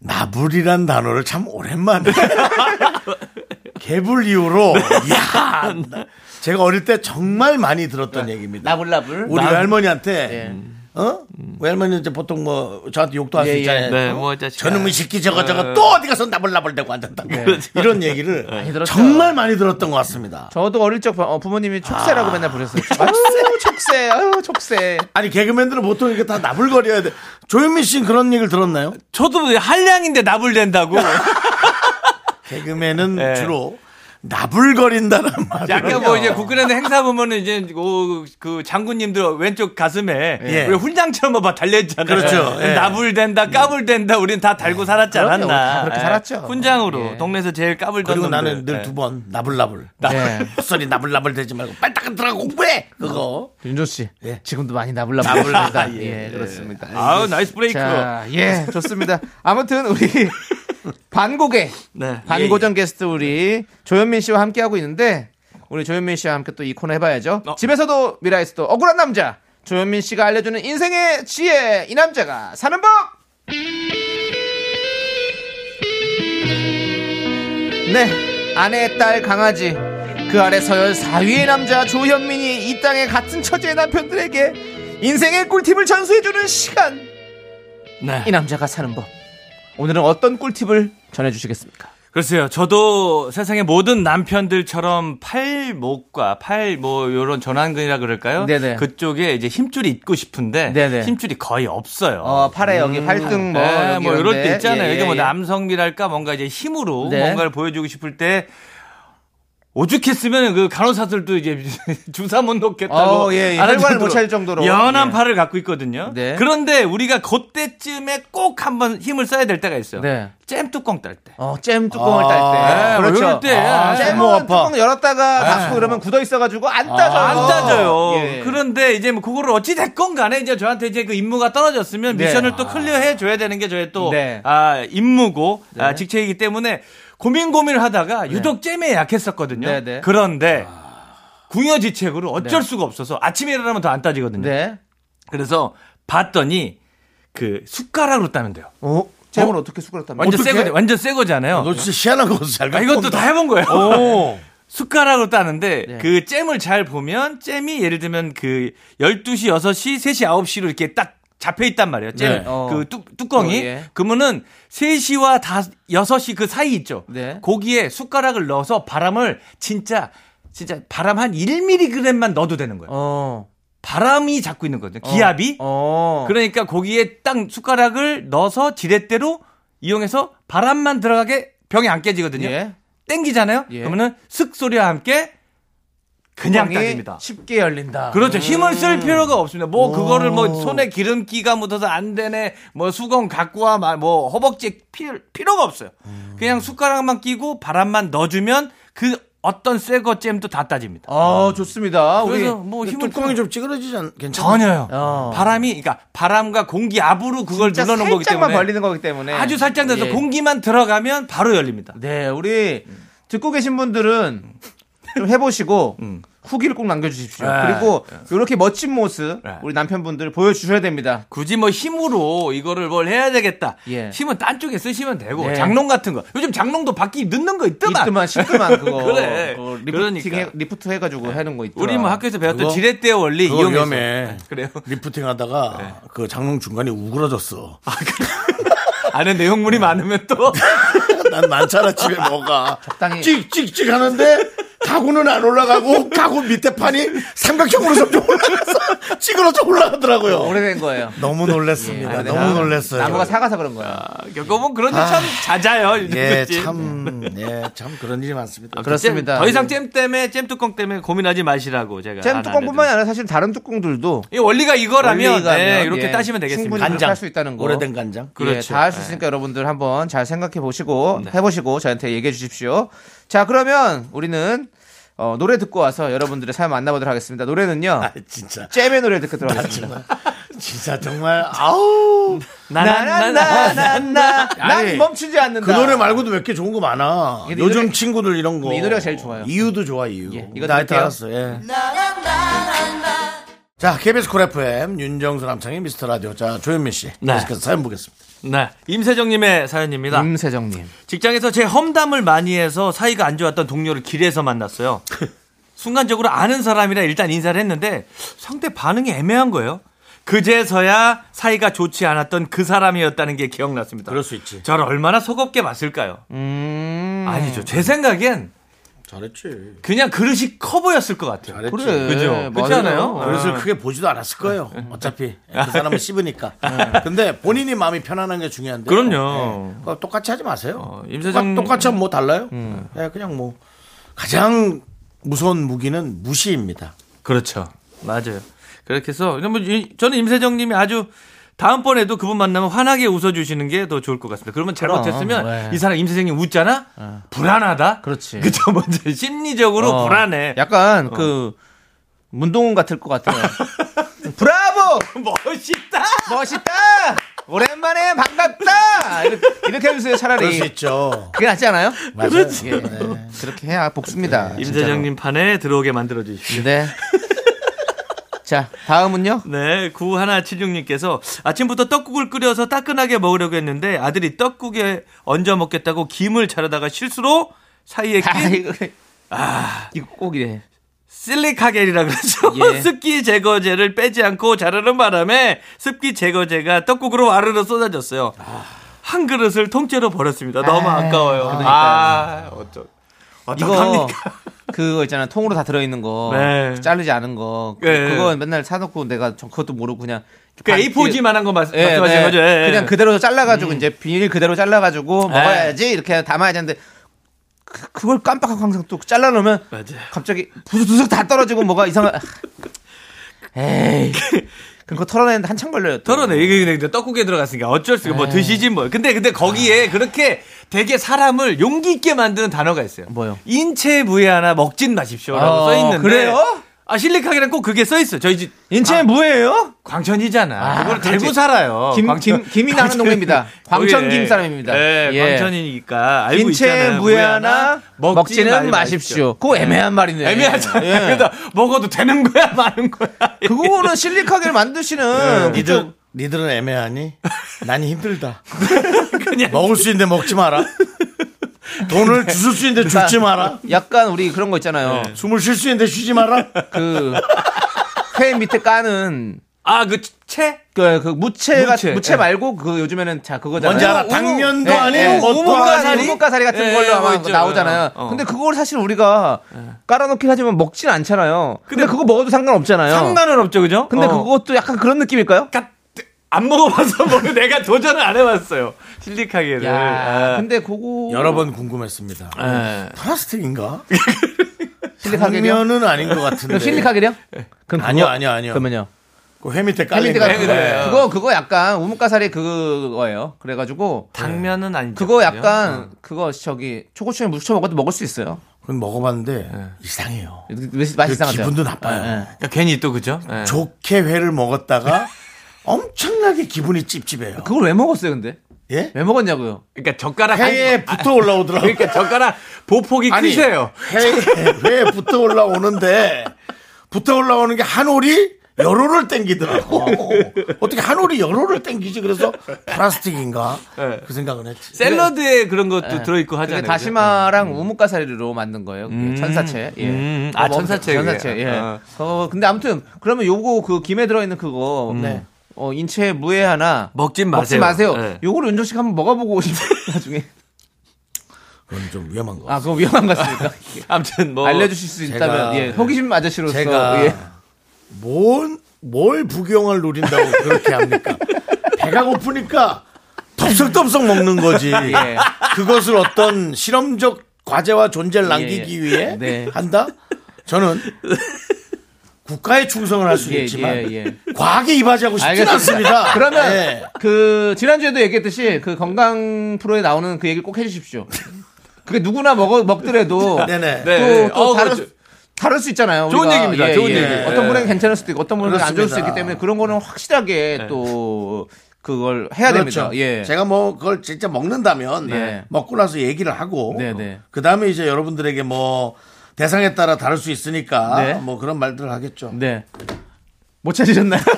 나불이란 단어를 참 오랜만에 개불 이후로 야 나- 제가 어릴 때 정말 많이 들었던 얘기입니다. 나불나불. 우리 나- 외할머니한테 어? 외할머니 이제 보통 뭐 저한테 욕도 할수 예, 예. 있잖아요. 네, 어? 뭐. 저놈의 새끼 저거 저거 또 어디 가서 나불나불 대고 앉았다고 이런 얘기를 들었죠. 정말 많이 들었던 것 같습니다. 저도 어릴 적 부- 어, 부모님이 촉새라고 맨날 부르셨어요. 아유, 촉새, 아유, 촉새. 아니 개그맨들은 보통 이렇게 다 나불거려야 돼. 조현민 씨는 그런 얘기를 들었나요? 저도 한량인데 나불된다고. 개그맨은 네. 주로 나불거린다는 말. 약간 뭐 이제 국군에는 행사 보면은 이제 그, 그 장군님들 왼쪽 가슴에 예. 우리 훈장처럼 뭐 달려있잖아요. 그렇죠. 예. 나불된다, 까불된다. 우리는 다 달고 살았지 그럼요. 않았나. 다 그렇게 예. 살았죠. 훈장으로 예. 동네에서 제일 까불던 그리고 놈들. 나는 늘 예. 두번 나불나불. 네. 헛소리 나불나불 대지 말고 닦아 들어가 공부해. 그거. 윤조 씨. 예. 지금도 많이 나불나불합니다. 예, 그렇습니다. 아우 nice break. 자, 예, 좋습니다. 아무튼 우리 반고개 네. 반고정 게스트 우리 조현민 씨와 함께 하고 있는데 우리 조현민 씨와 함께 또 이 코너 해봐야죠. 어. 집에서도 미라에서도 억울한 남자 조현민 씨가 알려주는 인생의 지혜 이 남자가 사는 법. 네, 아내, 딸, 강아지 그 아래 서열 4위의 남자 조현민이 이 땅의 같은 처지의 남편들에게 인생의 꿀팁을 전수해주는 시간. 네. 이 남자가 사는 법. 오늘은 어떤 꿀팁을 전해주시겠습니까? 글쎄요. 저도 세상의 모든 남편들처럼 팔목과 팔 뭐 요런 전완근이라 그럴까요? 네네. 그쪽에 이제 힘줄이 있고 싶은데 네네. 힘줄이 거의 없어요. 어, 팔에 여기 활등 뭐, 네, 뭐 이럴 이런데. 때 있잖아요. 예, 이게 뭐 예, 예. 남성미랄까 뭔가 이제 힘으로 네. 뭔가를 보여주고 싶을 때 오죽했으면 그 간호사들도 이제 주사 못 놓겠다고 어, 예, 예. 혈관을 못 찾을 정도로. 연한 예. 팔을 갖고 있거든요. 네. 그런데 우리가 그때쯤에 꼭 한번 힘을 써야 될 때가 있어요. 네. 잼 뚜껑 딸 때. 어, 잼 뚜껑을 아, 딸 때. 네, 뭐 그렇죠. 때. 아, 잼은 손목 아파. 뚜껑 열었다가 닫고 그러면 굳어 있어가지고 안 따져요. 안 따져요. 예. 그런데 이제 뭐 그거를 어찌 됐건 간에 이제 저한테 이제 그 임무가 떨어졌으면 네. 미션을 또 clear 해 줘야 되는 게 저의 또 네. 아, 임무고 아, 직책이기 때문에 고민 고민을 하다가 유독 잼에 약했었거든요. 네, 네. 그런데 궁여지책으로 어쩔 수가 없어서 아침에 일어나면 더 안 따지거든요. 네. 그래서 봤더니 그 숟가락으로 따면 돼요. 어? 잼을 어? 떻게 숟가락 따면 완전 어떡해? 새거 완전 새 거잖아요. 너 진짜 희한한 거잘 아, 이것도. 다 해본 거예요. 오. 숟가락으로 따는데 네. 그 잼을 잘 보면 잼이 예를 들면 그 12시, 6시, 3시, 9시로 이렇게 딱 잡혀 있단 말이에요. 잼. 네. 어. 그 뚜, 뚜껑이. 어, 예. 그러면은 3시와 다 6시 그 사이 있죠. 네. 거기에 숟가락을 넣어서 바람을 진짜 진짜 바람 한 1mg만 넣어도 되는 거예요. 어. 바람이 잡고 있는 거거든요. 기압이. 어. 그러니까 거기에 딱 숟가락을 넣어서 지렛대로 이용해서 바람만 들어가게 병이 안 깨지거든요. 예. 땡기잖아요. 예. 그러면은 슥 소리와 함께 그냥 따집니다. 쉽게 열린다. 그렇죠. 힘을 쓸 필요가 없습니다. 뭐 오. 그거를 뭐 손에 기름기가 묻어서 안 되네. 뭐 수건 갖고 와. 마- 뭐 허벅지에 필, 필요가 없어요. 그냥 숟가락만 끼고 바람만 넣어주면 그 어떤 새거 잼도 다 따집니다. 아, 좋습니다. 우리 그래서 뭐 힘을 뚜껑이 좀 찌그러지지 않, 괜찮아? 전혀요. 어. 바람이 그러니까 바람과 공기 압으로 그걸 눌러놓은 거기 살짝만 때문에 벌리는 거기 때문에 아주 살짝 내서 예. 공기만 들어가면 바로 열립니다. 네, 우리 듣고 계신 분들은 좀 해보시고 음. 후기를 꼭 남겨주십시오. 네. 그리고 이렇게 멋진 모습 네. 우리 남편분들 보여주셔야 됩니다. 굳이 뭐 힘으로 이거를 뭘 해야 되겠다. 예. 힘은 딴 쪽에 쓰시면 되고 네. 장롱 같은 거. 요즘 장롱도 바퀴 넣는 거 있더만. 이트만 시트만 그거 그래. 그거 리프팅 그러니까. 해, 리프트 해가지고 하는 거 있더라. 우리 뭐 학교에서 배웠던? 지렛대 원리 그거 이용해서. 위험해. 그래요. 리프팅 하다가 그 장롱 중간에 우그러졌어. 안에 내용물이 많으면 또 난 많잖아 집에 뭐가. 적당히- 찍찍찍 하는데 가구는 안 올라가고 가구 밑에 판이 삼각형으로 점점 올라가서 찌그러져 올라가더라고요. 오래된 거예요. 너무 놀랐습니다. 예, 너무 나무- 놀랐어요. 나무가 작아서 그런 거야. 겪어보면 그런 일참 잦아요. 예? 참, 예, 참 그런 일이 많습니다. 그렇습니다. 잼, 더 이상 잼 때문에 잼 뚜껑 때문에 고민하지 마시라고 제가. 잼 알려드릴게요. 아니라 사실 다른 뚜껑들도 이 원리가 이거라면 원리가면, 네, 이렇게 예, 따시면 되겠습니다. 충분히 간장. 할 수 있다는 거. 오래된 간장. 그렇죠. 다할 수 있으니까 여러분들 한번 잘 생각해 보시고 네. 해보시고 저한테 얘기해 주십시오. 자 그러면 우리는 어, 노래 듣고 와서 여러분들의 사연 만나보도록 하겠습니다. 노래는요 아, 진짜. 잼의 노래 듣고 들어가겠습니다. 진짜 정말, 아우. 나나나나나. 난 멈추지 않는다. 그 노래 말고도 몇 개 좋은 거 많아. 요즘 노래- 친구들 이런 거. 이 노래가 제일 좋아요. 이유도 좋아, 이유. 예, 이거 나 하여튼 들을게요. 알았어, 예. 자, KBS 쿨 FM, 윤정수 남창희 미스터 라디오. 자, 조현민 씨. 네. 계속해서 사연 보겠습니다. 네. 임세정님의 사연입니다. 임세정님. 직장에서 제 험담을 많이 해서 사이가 안 좋았던 동료를 길에서 만났어요. 순간적으로 아는 사람이라 일단 인사를 했는데 상대 반응이 애매한 거예요. 그제서야 사이가 좋지 않았던 그 사람이었다는 게 기억났습니다. 그럴 수 있지. 저를 얼마나 서겁게 봤을까요? 음. 아니죠. 제 생각엔 잘했지. 그냥 그릇이 커 보였을 것 같아요. 잘했지. 그래. 그죠? 그렇지. 않아요? 그릇을 크게 보지도 않았을 거예요. 어차피. 그 사람은 씹으니까. 근데 본인이 마음이 편안한 게 중요한데. 그럼요. 그거 똑같이 하지 마세요. 어, 임세정- 똑같- 똑같이 하면 뭐 달라요? 예, 그냥 뭐. 가장 무서운 무기는 무시입니다. 그렇죠. 맞아요. 그렇게 해서 뭐 이- 저는 임세정 님이 아주 다음번에도 그분 만나면 환하게 웃어주시는 게 더 좋을 것 같습니다. 그러면 잘못했으면 네. 이 사람 임세정님 웃잖아? 불안하다? 그렇지. 그죠. 먼저 심리적으로 어, 불안해. 약간 그 문동훈 같을 것 같아요. 브라보! 멋있다! 멋있다! 오랜만에 반갑다! 이렇게, 이렇게 해주세요, 차라리. 그럴 수 있죠. 그게 낫지 않아요? 맞아요. 예. 그렇게 해야 복수입니다. 임세정님 판에 들어오게 만들어 주십시오. 네. 자, 다음은요? 네, 9176님께서 아침부터 떡국을 끓여서 따끈하게 먹으려고 했는데 아들이 떡국에 얹어 먹겠다고 김을 자르다가 실수로 사이에 아, 낀 이거, 아, 이거 꼭 이래. 실리카겔이라 그러죠. 예. 습기 제거제를 빼지 않고 자르는 바람에 습기 제거제가 떡국으로 와르르 쏟아졌어요. 한 그릇을 통째로 버렸습니다. 너무 아. 그러니까요. 아, 어쩌, 이거 어떡합니까? 그거 있잖아 통으로 다 들어있는 거 네. 자르지 않은 거 그- 네. 그거 맨날 사놓고 내가 저 그것도 모르고 그냥 그 반- A4G만한 거 말씀- 예, 말씀하시는 네. 거죠? 예, 예. 그냥 그대로 잘라가지고 이제 비닐 그대로 잘라가지고 예. 먹어야지 이렇게 담아야 되는데 그, 그걸 깜빡하고 항상 또 잘라놓으면 맞아요. 갑자기 부스부스 다 떨어지고 뭐가 이상한 에이 그거 털어내는데 한참 걸려요 또. 털어내. 이게 근데 떡국에 들어갔으니까 어쩔 수가 뭐 드시지 뭐. 근데 근데 거기에 그렇게 되게 사람을 용기 있게 만드는 단어가 있어요. 뭐요? 인체 무해하나 먹진 마십시오라고 어, 써 있는데. 그래요? 아 실리카겔은 꼭 그게 써 있어. 저희 집 인체 아, 뭐예요? 광천이잖아. 아, 그걸 그렇지. 달고 살아요. 김, 광천- 김, 김이 나는 동네입니다. 광천. 김 사람입니다. 네, 예. 광천이니까 알고 인체 있잖아요. 무해하나 먹지는 먹지는 마십시오. 그거 애매한 말이네. 애매하잖아요. 예. 그래서 먹어도 되는 거야, 마는 거야. 그거는 실리카겔 만드시는 니들, 그쪽 니들은 애매하니? 난 힘들다. 먹을 수 있는데 먹지 마라. 돈을 주실 수 있는데 주지 마라. 약간 우리 그런 거 있잖아요. 숨을 쉴 수 있는데 쉬지 마라. 그, 회 밑에 까는 아, 그 채? 그, 그 무채가 무채, 무채 예. 말고 그 요즘에는 자 그거잖아요. 뭔지 알아? 당면도 예, 아니고 예, 우뭇가사리. 우뭇가사리 같은 예, 걸로 아마 뭐 있죠. 나오잖아요. 어. 근데 그걸 사실 우리가 깔아놓긴 하지만 먹진 않잖아요. 근데, 그거 먹어도 상관없잖아요. 상관은 없죠, 그죠? 근데 어. 그것도 약간 그런 느낌일까요? 까- 안 먹어봐서 뭐 내가 도전을 안 해봤어요. 실리카겔을. 야, 아. 근데 그거 여러 번 궁금했습니다. 예. 플라스틱인가? 실리카겔이요? 당면은 아닌 것 같은데. 그럼 실리카겔이요? 그럼 아니요, 아니요, 아니요. 그러면요. 그회 밑에 깔린 거. 그거, 그래요. 그거 그거 약간 우뭇가사리 그거예요. 그래가지고 당면은 아니죠. 그거? 약간 그거 저기 초고추에 묻혀 먹어도 먹을 수 있어요. 그건 먹어봤는데 이상해요. 왜- 맛이 그 이상하죠. 기분도 나빠요. 예, 예. 그러니까 괜히 또 그죠? 예. 좋게 회를 먹었다가 엄청나게 기분이 찝찝해요. 그걸 왜 먹었어요, 근데? 예? 왜 먹었냐고요? 그러니까 젓가락 회에 한- 붙어 올라오더라고 요. 그러니까 젓가락 보폭이 아니, 크세요. 회에, 회에 붙어 올라오는데 붙어 올라오는 게 한 올이 여로를 땡기더라고. 어떻게 한 올이 여로를 땡기지? 그래서 플라스틱인가? 네. 그 생각은 했지. 샐러드에 그런 것도 들어있고 그게 하잖아요. 다시마랑 우뭇가사리로 만든 거예요. 음. 천사채. 예. 음. 그거 아, 먹으면 천사채. 천사채. 예. 어. 어, 근데 아무튼 그러면 요거 그 김에 들어있는 그거 네. 어, 인체 무해 하나 먹진 먹지 마세요. 마세요. 네. 요거를 윤정 씨가 한번 먹어보고 싶어요. 나중에. 그건 좀 위험한 거. 아, 그거 위험한 것 같습니까? 아무튼 뭐 알려주실 수 제가- 있다면 예. 호기심 아저씨로서 제가 예. 뭔, 뭘 부경을 노린다고 그렇게 합니까? 배가 고프니까 덥석덥석 먹는 거지. 예. 그것을 어떤 실험적 과제와 존재를 남기기 예. 위해 네. 한다? 저는 국가에 충성을 할수 예, 있지만 예, 예. 과하게 이바지하고 싶진. 않습니다. 그러면 예. 그 지난주에도 얘기했듯이 그 건강 프로에 나오는 그 얘기를 꼭 해주십시오. 그게 누구나 먹어 먹더라도 네네. 네. 또, 또 어, 다를, 그렇죠. 수, 다를 수 있잖아요. 좋은 우리가. 얘기입니다. 좋은 얘기. 어떤 분에게 괜찮을 수도 있고 어떤 분에게 안 좋을 수. 있기 때문에 그런 거는 확실하게 또 그걸 해야 됩니다. 예. 그렇죠. 제가 뭐 그걸 진짜 먹는다면 네. 먹고 나서 얘기를 하고 네, 네. 그 다음에 이제 여러분들에게 뭐 대상에 따라 다를 수 있으니까 네. 뭐 그런 말들을 하겠죠. 네. 못 찾으셨나요?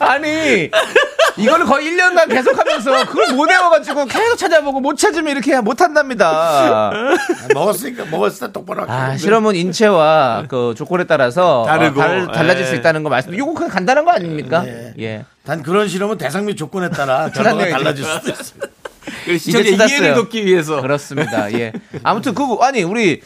아니, 이거를 거의 1년간 계속 하면서 그걸 못 외워가지고 계속 찾아보고 못 찾으면 이렇게 못 한답니다. 먹었으니까 먹었을 때 똑바로 할게요. 아, 실험은 인체와 그 조건에 따라서 다르고. 어, 달, 달라질 예. 수 있다는 거 말씀. 이거 그냥 간단한 거 아닙니까? 네. 예. 단 그런 실험은 대상 및 조건에 따라 결과가. 달라질 수도 있습니다. 시청자. 이해를 돕기 위해서. 그렇습니다. 예. 아무튼 그 아니 우리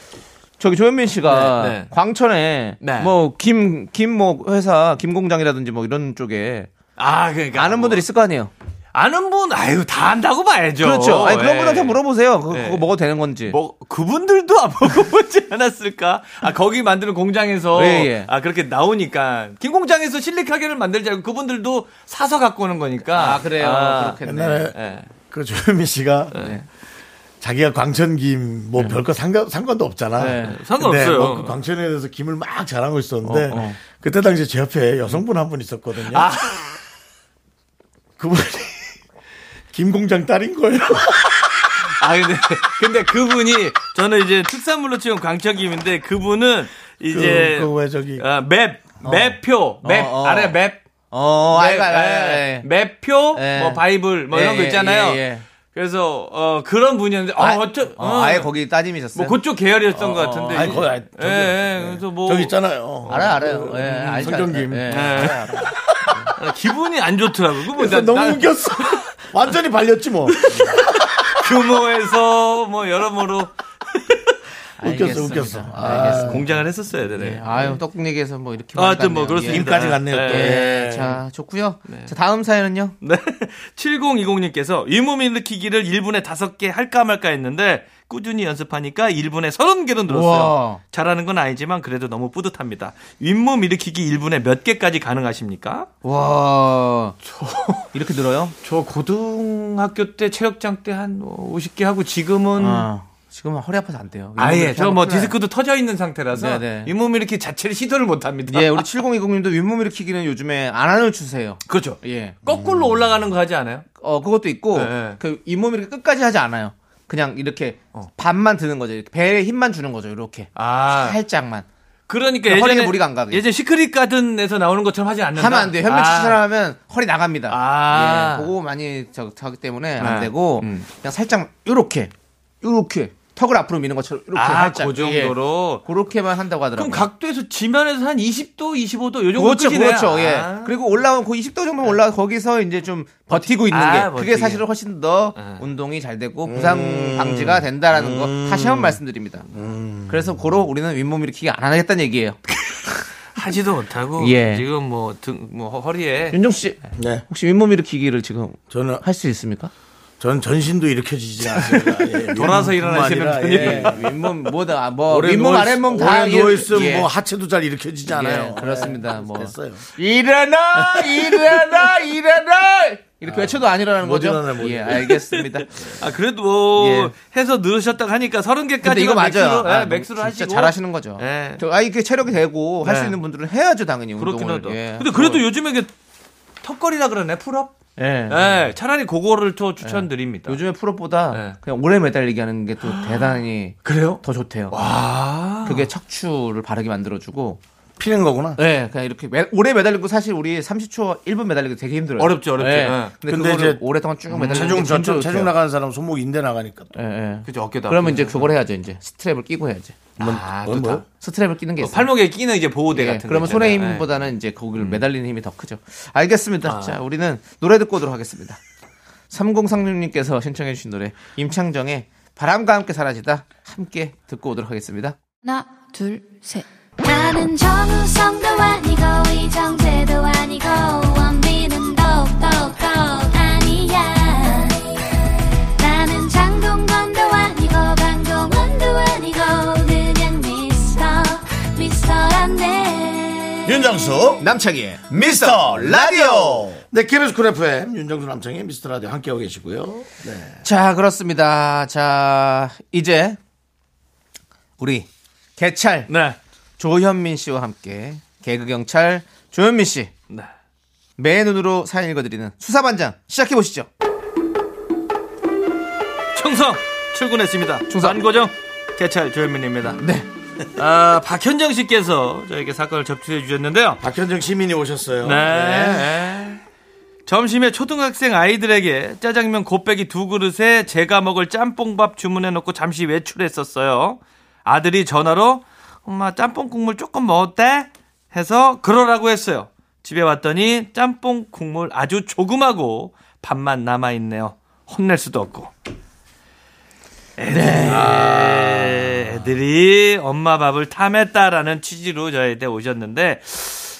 저기 조현민 씨가 네, 네. 광천에 네. 뭐김 김 뭐 회사 김 공장이라든지 뭐 이런 쪽에 아, 그러니까 아는 뭐, 분들 있을 거 아니에요. 아는 분, 아유 다 안다고 봐야죠. 그렇죠. 아니 그런 예. 분한테 물어보세요. 그거, 예. 그거 먹어도 되는 건지. 뭐 그분들도 안 먹어보지 않았을까? 아 거기 만드는 공장에서 예, 예. 아 그렇게 나오니까 김 공장에서 실리카게를 만들지 않고 그분들도 사서 갖고 오는 거니까. 아 그래요. 아, 그렇겠네. 옛날에 예. 그 조현민 씨가 네. 자기가 광천 김뭐 별거 상관 상관도 없잖아. 네. 상관없어요. 근데 뭐그 광천에 대해서 김을 막 자랑하고 있었는데 어, 어. 그때 당시 제 옆에 여성분 한 분 있었거든요. 아. 그분이 김 공장 딸인 거예요. 아 근데 근데 그분이 저는 이제 특산물로 치면 광천김인데 그분은 이제 그왜 저기 아, 맵 맵표 맵 어, 어. 아래 맵 어, 맵, 알고 알고. 예, 맵표 예. 뭐 바이블 뭐 이런 예, 거 있잖아요. 예, 예. 그래서 어 그런 분이었는데 어, 아, 어쩌 어, 어, 아예 거기 따님이셨어요. 뭐 그쪽 계열이었던 것 같은데. 아니, 거기, 아니, 예, 저기, 예, 그래서 뭐 저기 있잖아요. 알아요, 알아요. 예. 알죠. 예, 예. 알아요, 알아요. 아, 기분이 안 좋더라고. 그거 그래서 나- 너무 나- 웃겼어. 완전히 발렸지 뭐. 규모에서 뭐 여러모로 웃겼어. 웃겼어. 아. 공장을 했었어야 되네. 예, 아유, 떡국 얘기해서 뭐 이렇게. 아, 하여튼 뭐 갔네요. 그렇습니다. 김까지 갔네요. 또. 예. 예. 자, 좋고요. 자, 다음 사연은요. 네. 7020님께서 위몸 일으키기를 1분에 5개 할까 말까 했는데 꾸준히 연습하니까 1분에 30개로 늘었어요. 우와. 잘하는 건 아니지만 그래도 너무 뿌듯합니다. 윗몸 일으키기 1분에 몇 개까지 가능하십니까? 와. 이렇게 늘어요? 저 고등학교 때 체력장 때 한 50개 하고 지금은 아, 지금은 허리 아파서 안 돼요. 아예 저 뭐. 디스크도 터져 있는 상태라서 네네. 윗몸 일으키기 자체를 시도를 못 합니다. 예, 우리 7020님도 윗몸 일으키기는 요즘에 안 하는 추세예요. 그렇죠. 예. 거꾸로 올라가는 거 하지 않아요? 어, 그것도 있고, 네. 그 윗몸 이렇게 끝까지 하지 않아요. 그냥 이렇게 반만 드는 거죠. 이렇게 배에 힘만 주는 거죠. 이렇게. 아, 살짝만. 그러니까 예전에 무리가 안 가게. 예전 시크릿 가든에서 나오는 것처럼 하지 않는다. 하면 안 돼요. 현빈 씨 아. 사람하면 허리 나갑니다. 아. 예, 그거 많이 저, 저기 때문에 안 네. 되고, 음. 그냥 살짝, 요렇게, 요렇게, 턱을 앞으로 미는 것처럼, 이렇게 아, 살짝. 그 정도로. 예, 그렇게만 한다고 하더라고요. 그럼 각도에서 지면에서 한 20도, 25도 요 정도 그렇죠, 끝이네요. 그렇죠. 예. 아. 그리고 올라온 그 20도 정도 올라 거기서 이제 좀 버티고 있는 아, 게 버티게. 그게 사실은 훨씬 더 아. 운동이 잘 되고 부상 방지가 된다라는 거 다시 한번 말씀드립니다. 그래서 고로 우리는 윗몸 일으키기 안 하겠다는 얘기예요. 하지도 못하고 예. 지금 뭐 등뭐 허리에 윤종 씨 네. 혹시 윗몸 일으키기를 지금 저는 할 수 있습니까? 전 전신도 일으켜지지 않습니다. 예, 돌아서 일어나시는 분이에요. 예. 윗몸 뭐다 뭐 윗몸 아랫몸 다 누워 있으면 예. 뭐 하체도 잘 일으켜지지 않아요. 예, 그렇습니다. 뭐 됐어요. 일어나 일어나 일어나 이렇게 외쳐도 안 일어나는 못 거죠? 일어나요, 못 예, 일어나요. 아 알겠습니다. 그래도 뭐 예. 해서 늘으셨다고 하니까 30개까지 근데 이거 맞아요. max로, 예, 아, max로 진짜 하시고 잘하시는 거죠. 예. 저, 아 이게 체력이 되고 할수 네. 있는 분들은 해야죠 당연히 그렇긴 운동을. 하다. 예. 근데 그래도 요즘에 그 턱걸이라 그러네 pull-up. 예. 예, 차라리 그거를 또 추천드립니다. 요즘에 pull-up보다 네. 그냥 오래 매달리기 하는 게 또 대단히 그래요? 더 좋대요. 아, 그게 척추를 바르게 만들어주고, 피는 거구나. 예, 그냥 이렇게 매- 오래 매달리고 사실 우리 30초, 1분 매달리기 되게 힘들어요. 어렵죠, 어렵죠. 예. 예. 근데, 근데 그거를 이제 오랫동안 쭉 매달리는 체중 게 저, 진짜 저, 체중. 나가는 사람 손목 인대 나가니까 또. 예, 예. 그죠 어깨다. 그러면 이제 그걸 해야죠. 이제 strap을 끼고 해야지. 아, 뭔또 뭐요? strap을 끼는 게 어, 있어요. 팔목에 끼는 이제 보호대 예, 같은 거 그러면 손의. 힘보다는 이제 거기를 매달리는 힘이 더 크죠. 알겠습니다. 자, 우리는 노래 듣고 오도록 하겠습니다. 3036님께서 신청해 주신 노래 임창정의 바람과 함께 사라지다 함께 듣고 오도록 하겠습니다. 하나, 둘, 셋. 나는 정우성도 아니고, 이정재도 아니고, 원빈은 더욱더 윤정수 남창희의 미스터 라디오. 네, KBS 쿨 FM 윤정수 남창희의 미스터 라디오 함께하고 계시고요. 네. 자, 그렇습니다. 자, 이제 우리 개찰 네. 조현민 씨와 함께 개그 경찰 조현민 씨 네. 매 눈으로 사연 읽어드리는 수사반장 시작해 보시죠. 충성 출근했습니다. 충성. 안고정 개찰 조현민입니다. 네. 아, 박현정 씨께서 저에게 사건을 접수해 주셨는데요. 박현정 시민이 오셨어요. 네. 점심에 초등학생 아이들에게 짜장면 곱빼기 두 그릇에 제가 먹을 짬뽕밥 주문해 놓고 잠시 외출했었어요. 아들이 전화로 엄마 짬뽕 국물 조금 먹었대? 해서 그러라고 했어요. 집에 왔더니 짬뽕 국물 아주 조금하고 밥만 남아 있네요. 혼낼 수도 없고. 애들이, 애들이 엄마 밥을 탐했다라는 취지로 저희한테 오셨는데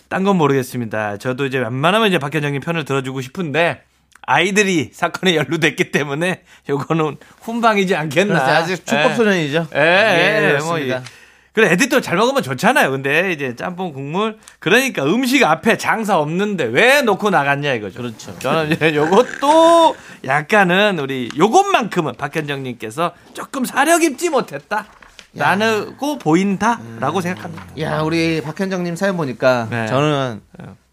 딴 건 모르겠습니다. 저도 이제 웬만하면 이제 박현정님 편을 들어주고 싶은데 아이들이 사건에 연루됐기 때문에 요거는 훈방이지 않겠나. 그렇죠. 아직 축법 예. 소년이죠. 예, 예, 뭐, 그렇습니다. 이- 그래, 애들도 잘 먹으면 좋잖아요. 근데 이제 짬뽕 국물. 그러니까 음식 앞에 장사 없는데 왜 놓고 나갔냐 이거죠. 그렇죠. 저는 이제 요것도 약간은 우리 요것만큼은 박현정님께서 조금 사려 깊지 못했다. 라고 보인다라고 생각합니다. 야, 우리 박현정님 사연 보니까 네. 저는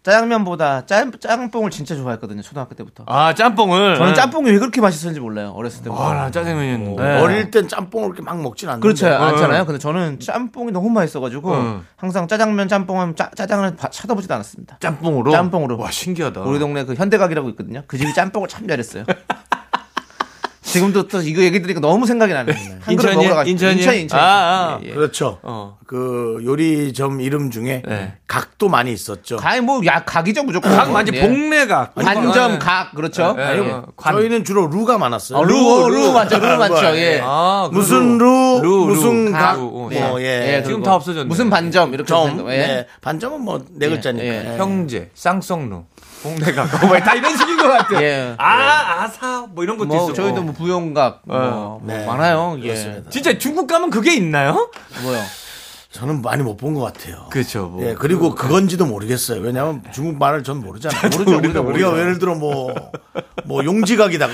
짜장면보다 짬, 짬뽕을 진짜 좋아했거든요. 초등학교 때부터. 아, 짬뽕을. 저는 짬뽕이 왜 그렇게 맛있었는지 몰라요. 어렸을 때부터. 아, 나 짜장면이었는데. 네. 어릴 땐 짬뽕을 이렇게 막 먹진 않는데. 그렇죠. 않잖아요. 근데 저는 짬뽕이 너무 맛있어가지고 응. 항상 짜장면 짬뽕 하면 짜, 짜장을 바- 찾아보지도 않았습니다. 짬뽕으로? 짬뽕으로. 와, 신기하다. 우리 동네 그 현대각이라고 있거든요. 그 집이 짬뽕을 참 잘했어요. 지금도 또 이거 얘기 들으니까 너무 생각이 나네. 한 그릇 인천이요? 먹으러 가시죠. 인천이요? 인천, 인천. 아, 아. 예, 예. 그렇죠. 어. 그 요리점 이름 중에 네. 각도 많이 있었죠. 가이 뭐, 야, 각이죠, 무조건. 각 완전 예. 복내각. 반점, 각, 그렇죠. 예. 관- 저희는 주로 루가 많았어요. 어, 루, 루, 루 맞죠, 루 맞죠, 예. 아, 그 무슨 루. 루, 루, 루. 무슨 각. 각, 루, 뭐, 예. 예. 예, 지금 다 없어졌네. 무슨 반점, 이렇게 점, 예. 네. 반점은 뭐 네 글자니까. 형제, 쌍성루, 복내각. 뭐, 다 이런 식인 것 같아요. 예. 아, 아사, 뭐 이런 것도 뭐, 있어. 저희도 뭐 부용각, 뭐, 뭐 네. 많아요. 예. 그렇습니다. 진짜 중국 가면 그게 있나요? 뭐요? 저는 많이 못 본 것 같아요. 그렇죠. 뭐. 예, 그리고 그 건지도 모르겠어요. 왜냐하면 중국 말을 전 모르잖아요. 모르죠. 우리가, 우리가 예를 들어 뭐, 뭐 용지각이다.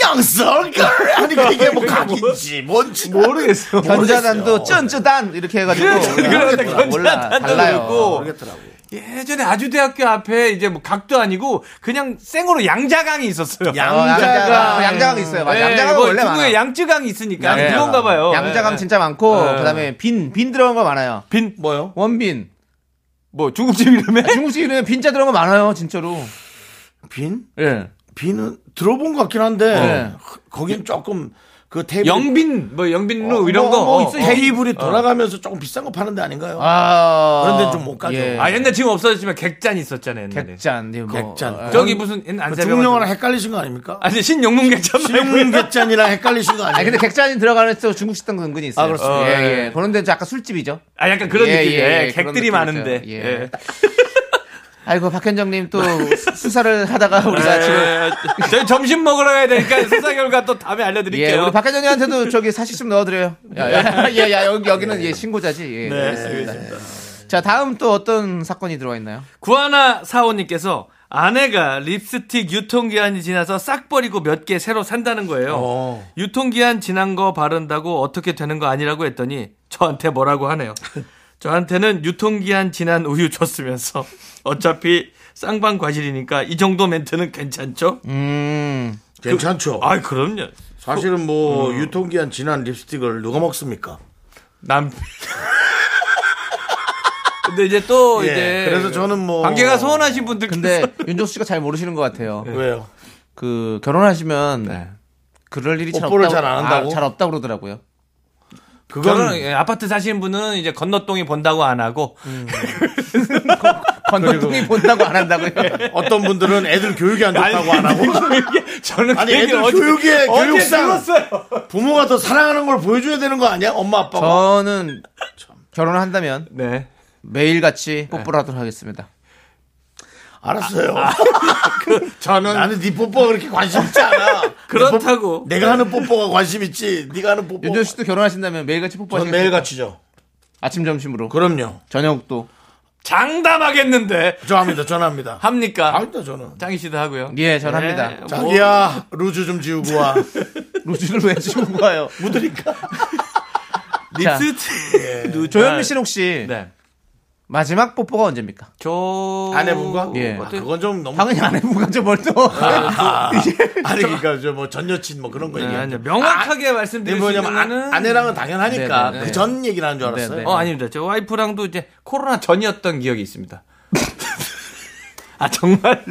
양설각! 아니, 그게 뭐 각인지, 뭔지. 모르겠어. 견자단도 쩐쯔단 이렇게 해가지고 그러니까 몰라, 몰라 견자단도 달라요. 모르겠더라고. 예전에 아주대학교 앞에 이제 뭐 각도 아니고 그냥 생으로 양자강이 있었어요. 어, 양자강 양자강 있어요. 맞아. 양자강 뭐 원래 중국에 많아. 양쯔강이 있으니까 네. 그런가 봐요. 양자강 예. 진짜 많고 네. 그다음에 빈 빈 들어간 거 많아요. 빈 뭐요? 원빈. 뭐 중국집 이름에 중국식 이름에 빈자 들어간 거 많아요, 진짜로. 빈? 예. 빈은 들어본 것 같긴 한데, 네. 거긴 조금 그 테이블. 영빈 뭐 영빈루 어, 이런 뭐, 거뭐 어, 있어요. 어. 테이블이 돌아가면서 조금 비싼 거 파는 데 아닌가요? 아. 그런 데는 좀못 가죠. 아 옛날 지금 없어졌지만 객잔 있었잖아요 옛날에. 객잔. 네, 뭐. 객잔. 어, 저기 무슨 옛날 그 안세병 중국 영화랑 헷갈리신 거 아닙니까? 아니 신용문 객잔 신용문 객잔이랑 헷갈리신 거 아니에요? 아니 근데 객잔이 들어가는 또 중국 식당도 은근히 있어요. 아, 그렇습니까? 예, 어, 예. 그런 데는 약간 술집이죠. 아 약간 그런 예, 느낌이에요. 예, 예, 객들이. 많은데. 예. 예. 아이고 박현정님 또 수- 수사를 하다가 우리가 지금 예, 저희 점심 먹으러 가야 되니까 수사 결과 또 다음에 예, 알려드릴게요. 우리 박현정님한테도 저기 사실 좀 넣어드려요. 야, 야, 야, 야, 여기, 여기는 예, 신고자지. 예, 네, 알겠습니다. 자, 다음 또 어떤 사건이 들어와 있나요? 구하나 사원님께서 아내가 립스틱 유통기한이 지나서 싹 버리고 몇 개 새로 산다는 거예요. 어. 유통기한 지난 거 바른다고 어떻게 되는 거 아니라고 했더니 저한테 뭐라고 하네요. 저한테는 유통기한 지난 우유 줬으면서 어차피 쌍방 과실이니까 이 정도 멘트는 괜찮죠? 음, 괜찮죠. 아, 그럼요. 사실은 뭐 유통기한 지난 립스틱을 누가 먹습니까? 남. 근데 이제 또 예, 이제 그래서 저는 뭐 관계가 소원하신 분들께서 근데 윤정수 씨가 잘 모르시는 것 같아요. 왜요? 그 결혼하시면 네. 그럴 일이 잘 없다고, 잘 안 한다고? 아, 잘 없다 그러더라고요. 결혼 예, 아파트 사시는 분은 이제 건너동이 본다고 안 하고 건너동이 본다고 안 한다고요. 어떤 분들은 애들 교육이 안 좋다고 안 하고 저는 아니 애들 어제- 어제 교육상. 부모가 더 사랑하는 걸 보여줘야 되는 거 아니야? 엄마 아빠가 저는 결혼을 한다면 네. 매일같이 뽀뽀를 하도록 하겠습니다. 알았어요. 저는 나는 네 뽀뽀가 그렇게 관심 있지 않아. 그렇다고 내 가 하는 뽀뽀가 관심 있지. 네가 하는 뽀뽀. 윤정수 씨도 결혼하신다면 매일같이 전 뽀뽀하시겠습니까? 매일 같이죠. 아침 점심으로 그럼요. 저녁도 장담하겠는데 전합니다. 전합니다. 합니까? 합니다 저는. 장희 씨도 하고요. 예, 전 합니다. 네, 뭐, 자기야 루즈 좀 지우고 와. 루즈를 왜 지우고 가요? 묻으니까. 자, 립스틱 누- 조현미 씨는 혹시 네. 마지막 뽀뽀가 언제입니까? 저 아내분과? 예. 아, 그건 좀 너무. 당연히 아내분과 좀뭘 또. 아니, 그러니까 저뭐 전 여친 뭐 그런 거 네, 얘기하는 아니요. 명확하게 말씀드릴 수 있는 뭐냐면 거는 아, 아내랑은 당연하니까 네네네. 그전 얘기를 하는 줄 알았어요. 네네. 어 아닙니다. 저 와이프랑도 이제 코로나 전이었던 기억이 있습니다. 아 정말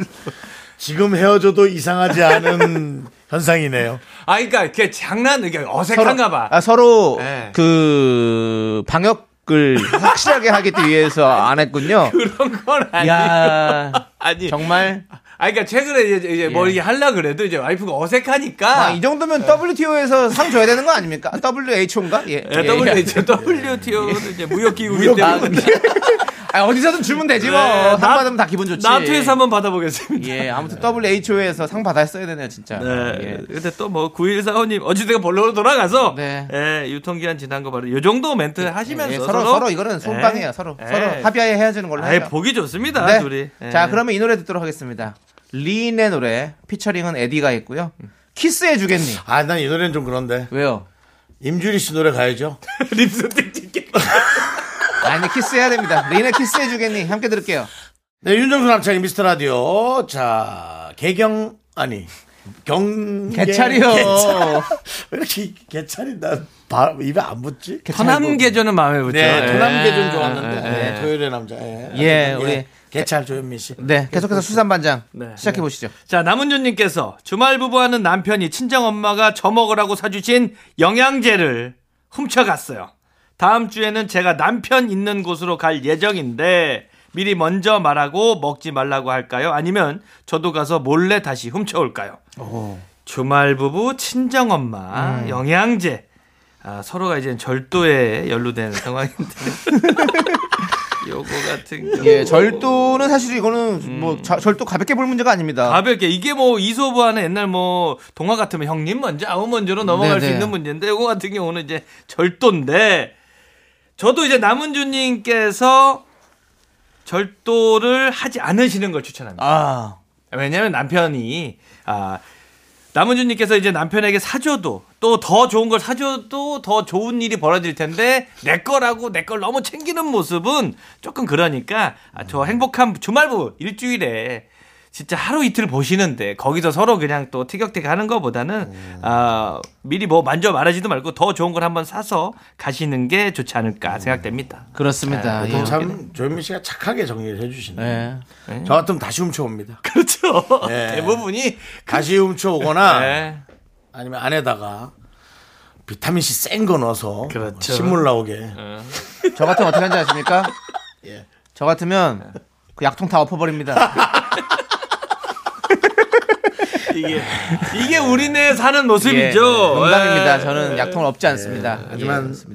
지금 헤어져도 이상하지 않은 현상이네요. 아 그러니까 그 장난 이게 어색한가 봐. 아, 서로 네. 그 방역 을 확실하게 하기 위해서 안 했군요. 그런 건 아니. 야 아니. 정말 아 그러니까 최근에 이제, 이제 뭐 예. 이게 하려 그래도 이제 와이프가 어색하니까. 아, 이 정도면 WTO에서 상 줘야 되는 거 아닙니까? WHO인가? 예. 예, WHO, WTO는 이제 무역기구이기 무역- 때문에 아, 어디서든 주면 되지 뭐. 네, 상 나- 받으면 다 기분 좋지. 나토에서 한번 받아보겠습니다. 예, 아무튼 WHO에서 상 받았어야 되네요, 진짜. 네. 예. 근데 또 뭐 9145님 어찌됐건 본론으로 돌아가서 네. 예, 유통기한 지난 거 바로 요 정도 멘트 하시면서 예, 서로, 서로 이거는 쌍방이에요, 예. 서로. 예. 서로 합의하에 헤어지는 걸로 아예 하죠. 보기 좋습니다, 네. 둘이. 예. 자, 그러면 이 노래 듣도록 하겠습니다. 리인의 노래, 피처링은 에디가 했고요. 키스해 주겠니? 아, 난 이 노래는 좀 그런데. 왜요? 임주리 씨 노래 가야죠. 립스틱 짙게. 아니, 키스해야 됩니다. 리인의 키스해 주겠니? 함께 들을게요. 네, 윤정수 남창의 미스터 라디오. 자, 개경, 아니, 경. 개찰이요. 왜 이렇게 개찰이 난 바, 입에 안 붙지? 서남 계절은 마음에 붙죠. 네, 예. 도남계준 좋았는데. 예. 네, 토요일의 남자. 예, 예, 우리- 개찰 조현민 씨. 네, 계속해서 수산반장 네. 시작해 보시죠. 자, 남은준님께서 주말 부부하는 남편이 친정 엄마가 저 먹으라고 사주신 영양제를 훔쳐갔어요. 다음 주에는 제가 남편 있는 곳으로 갈 예정인데 미리 먼저 말하고 먹지 말라고 할까요? 아니면 저도 가서 몰래 다시 훔쳐올까요? 주말 부부 친정 엄마 영양제 아, 서로가 이제 절도에 연루된 상황인데 요거 같은 경우 예, 절도는 사실 이거는 뭐 자- 절도 가볍게 볼 문제가 아닙니다. 가볍게 이게 뭐 이소부하는 옛날 뭐 동화 같으면 형님 먼저 아우 먼저로 넘어갈 수 네네. 있는 문제인데 이거 같은 경우는 이제 절도인데 저도 이제 남은주님께서 절도를 하지 않으시는 걸 추천합니다. 아, 왜냐하면 남편이 아 남은주님께서 이제 남편에게 사줘도 또 더 좋은 걸 사줘도 더 좋은 일이 벌어질 텐데 내 거라고 내 걸 너무 챙기는 모습은 조금 그러니까 아, 저 행복한 주말부 일주일에 진짜 하루 이틀 보시는데 거기서 서로 그냥 또 티격태격 하는 것보다는 아 미리 뭐 만져 말하지도 말고 더 좋은 걸 한번 사서 가시는 게 좋지 않을까 생각됩니다. 그렇습니다. 또 예. 참 조현민 씨가 착하게 정리를 해주시네. 예. 저 같으면 다시 훔쳐옵니다. 그렇죠. 네. 대부분이 다시 훔쳐오거나 네. 아니면 안에다가 비타민 C 센 거 넣어서 그렇죠. 신물 나오게. 저 같으면 어떻게 하는지 아십니까? 예. 저 같으면 그 약통 다 엎어버립니다. 이게 이게 우리네 사는 예, 모습이죠. 농담입니다. 예. 저는 약통을 엎지 않습니다. 하지만 예.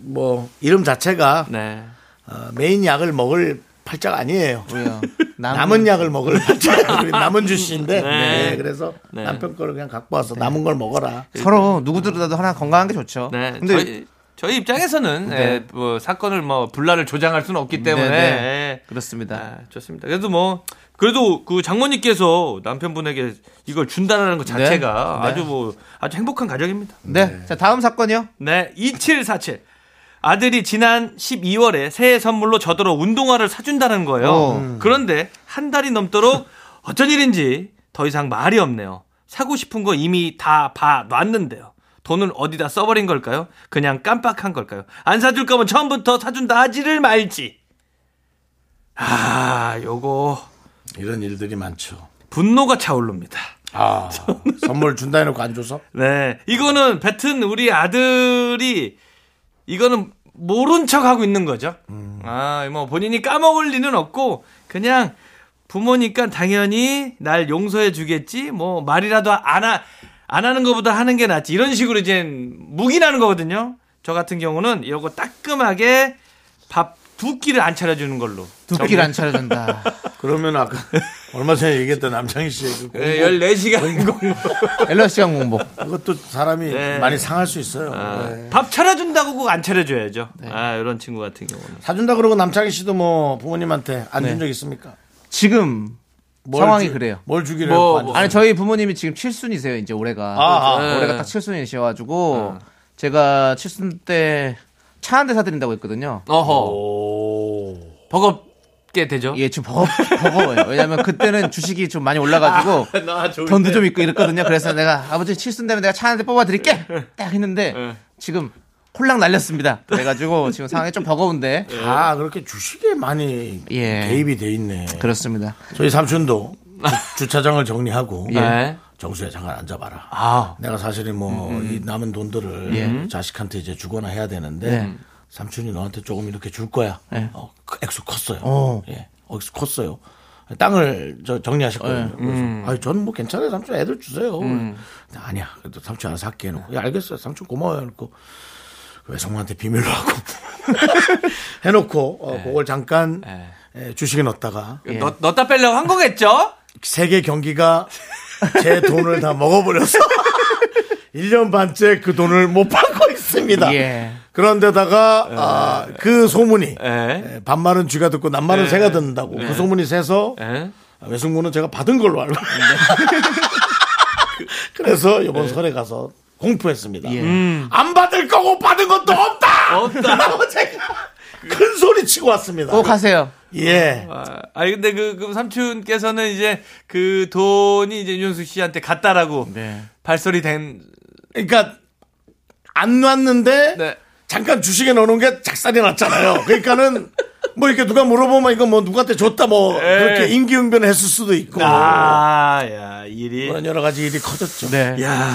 뭐 이름 자체가 네. 어, 메인 약을 먹을 팔자가 아니에요. 우리요. 남- 남은 약을 먹을 남은 주씨인데 네. 네, 그래서 네. 남편 거를 그냥 갖고 와서 남은 걸 먹어라. 서로 누구들보다도 하나 건강한 게 좋죠. 네. 근데 저희 저희 입장에서는 네. 예, 뭐 사건을 뭐 분란을 조장할 수는 없기 때문에 네, 네. 예. 그렇습니다. 아, 좋습니다. 그래도 뭐 그래도 그 장모님께서 남편분에게 이걸 준다는 것 자체가 네. 아주 뭐 아주 행복한 가정입니다. 네. 자, 다음 사건이요. 네, 2747. 아들이 지난 12월에 새해 선물로 저더러 운동화를 사준다는 거예요. 어. 그런데 한 달이 넘도록 어쩐 일인지 더 이상 말이 없네요. 사고 싶은 거 이미 다 봐 놨는데요. 돈을 어디다 써버린 걸까요? 그냥 깜빡한 걸까요? 안 사줄 거면 처음부터 사준다 하지를 말지. 아, 요거 이런 일들이 많죠. 분노가 차오릅니다. 아 선물 준다 해놓고 안 줘서 네. 이거는 뱉은 우리 아들이 이거는 모른 척 하고 있는 거죠. 아, 뭐 본인이 까먹을 리는 없고 그냥 부모니까 당연히 날 용서해 주겠지. 뭐 말이라도 안 하, 안 하는 것보다 하는 게 낫지. 이런 식으로 이제 묵인하는 거거든요. 저 같은 경우는 이거 따끔하게 밥 두 끼를 안 차려주는 걸로. 두 끼를 안 차려준다. 그러면 아까 얼마 전에 얘기했던 남창희 씨의 그 공부, 네, 14시간 공부. 앨런 시간 공복. 그것도 사람이 네. 많이 상할 수 있어요. 아, 네. 밥 차려준다고 꼭 안 차려줘야죠. 아, 이런 친구 같은 경우는. 사준다 그러고 남창희 씨도 뭐 부모님한테 안 준 적 있습니까? 지금 뭘 상황이 주- 그래요. 뭘 주기로 뭐, 뭐. 아니 저희 부모님이 지금 칠순이세요. 이제 올해가 아, 아. 올해가 딱 칠순이셔 가지고 제가 칠순 때 차 한 대 사드린다고 했거든요. 어허. 오. 버겁게 되죠. 예, 지금 버거, 버거워요. 왜냐면 그때는 주식이 좀 많이 올라가지고 돈도 좀 있고 이랬거든요. 그래서 내가 아버지 칠순 되면 내가 차 한 대 뽑아드릴게! 딱 했는데 지금 홀랑 날렸습니다. 그래가지고 지금 상황이 좀 버거운데. 다 그렇게 주식에 많이 예. 개입이 돼 있네. 그렇습니다. 저희 삼촌도 주, 차장을 정리하고 네. 정수에 잠깐 앉아봐라. 아, 내가 사실은 뭐 이 남은 돈들을 예. 자식한테 이제 주거나 해야 되는데 네. 삼촌이 너한테 조금 이렇게 줄 거야. 네. 어, 그 액수 컸어요. 어. 예, 액수 컸어요. 땅을 저 정리하셨거든요. 그래서 아니 저는 뭐 괜찮아요 삼촌 애들 주세요. 근데 아니야 그래도 삼촌 알아서 할게 해놓고 야 알겠어요 삼촌 고마워요 해놓고 외숙모한테 비밀로 하고 해놓고 어, 그걸 잠깐 예, 주식에 넣었다가 넣, 넣다 빼려고 한 거겠죠? 세계 경기가 제 돈을 다 먹어버려서 1년 반째 그 돈을 못 받고 있습니다. 예. 그런데다가 아, 그 소문이 예. 예, 반말은 쥐가 듣고 남말은 새가 듣는다고 그 소문이 새서 예. 외숙모는 제가 받은 걸로 알고 있는데 그래서 이번 설에 가서 공포했습니다. 예. 안 받을 거고 받은 것도 없다. 없다. 라고 제가 큰 소리 치고 왔습니다. 꼭 하세요. 예. 아, 아니 근데 그, 그 삼촌께서는 이제 그 돈이 이제 윤수 씨한테 갔다라고 네. 발설이 된 그러니까 안 놨는데 네. 잠깐 주식에 넣어놓은 게 작살이 났잖아요. 그러니까는 뭐 이렇게 누가 물어보면 이거 뭐 누구한테 줬다 뭐 그렇게 임기응변을 했을 수도 있고 아, 야, 일이. 그런 여러 가지 일이 커졌죠. 네. 야,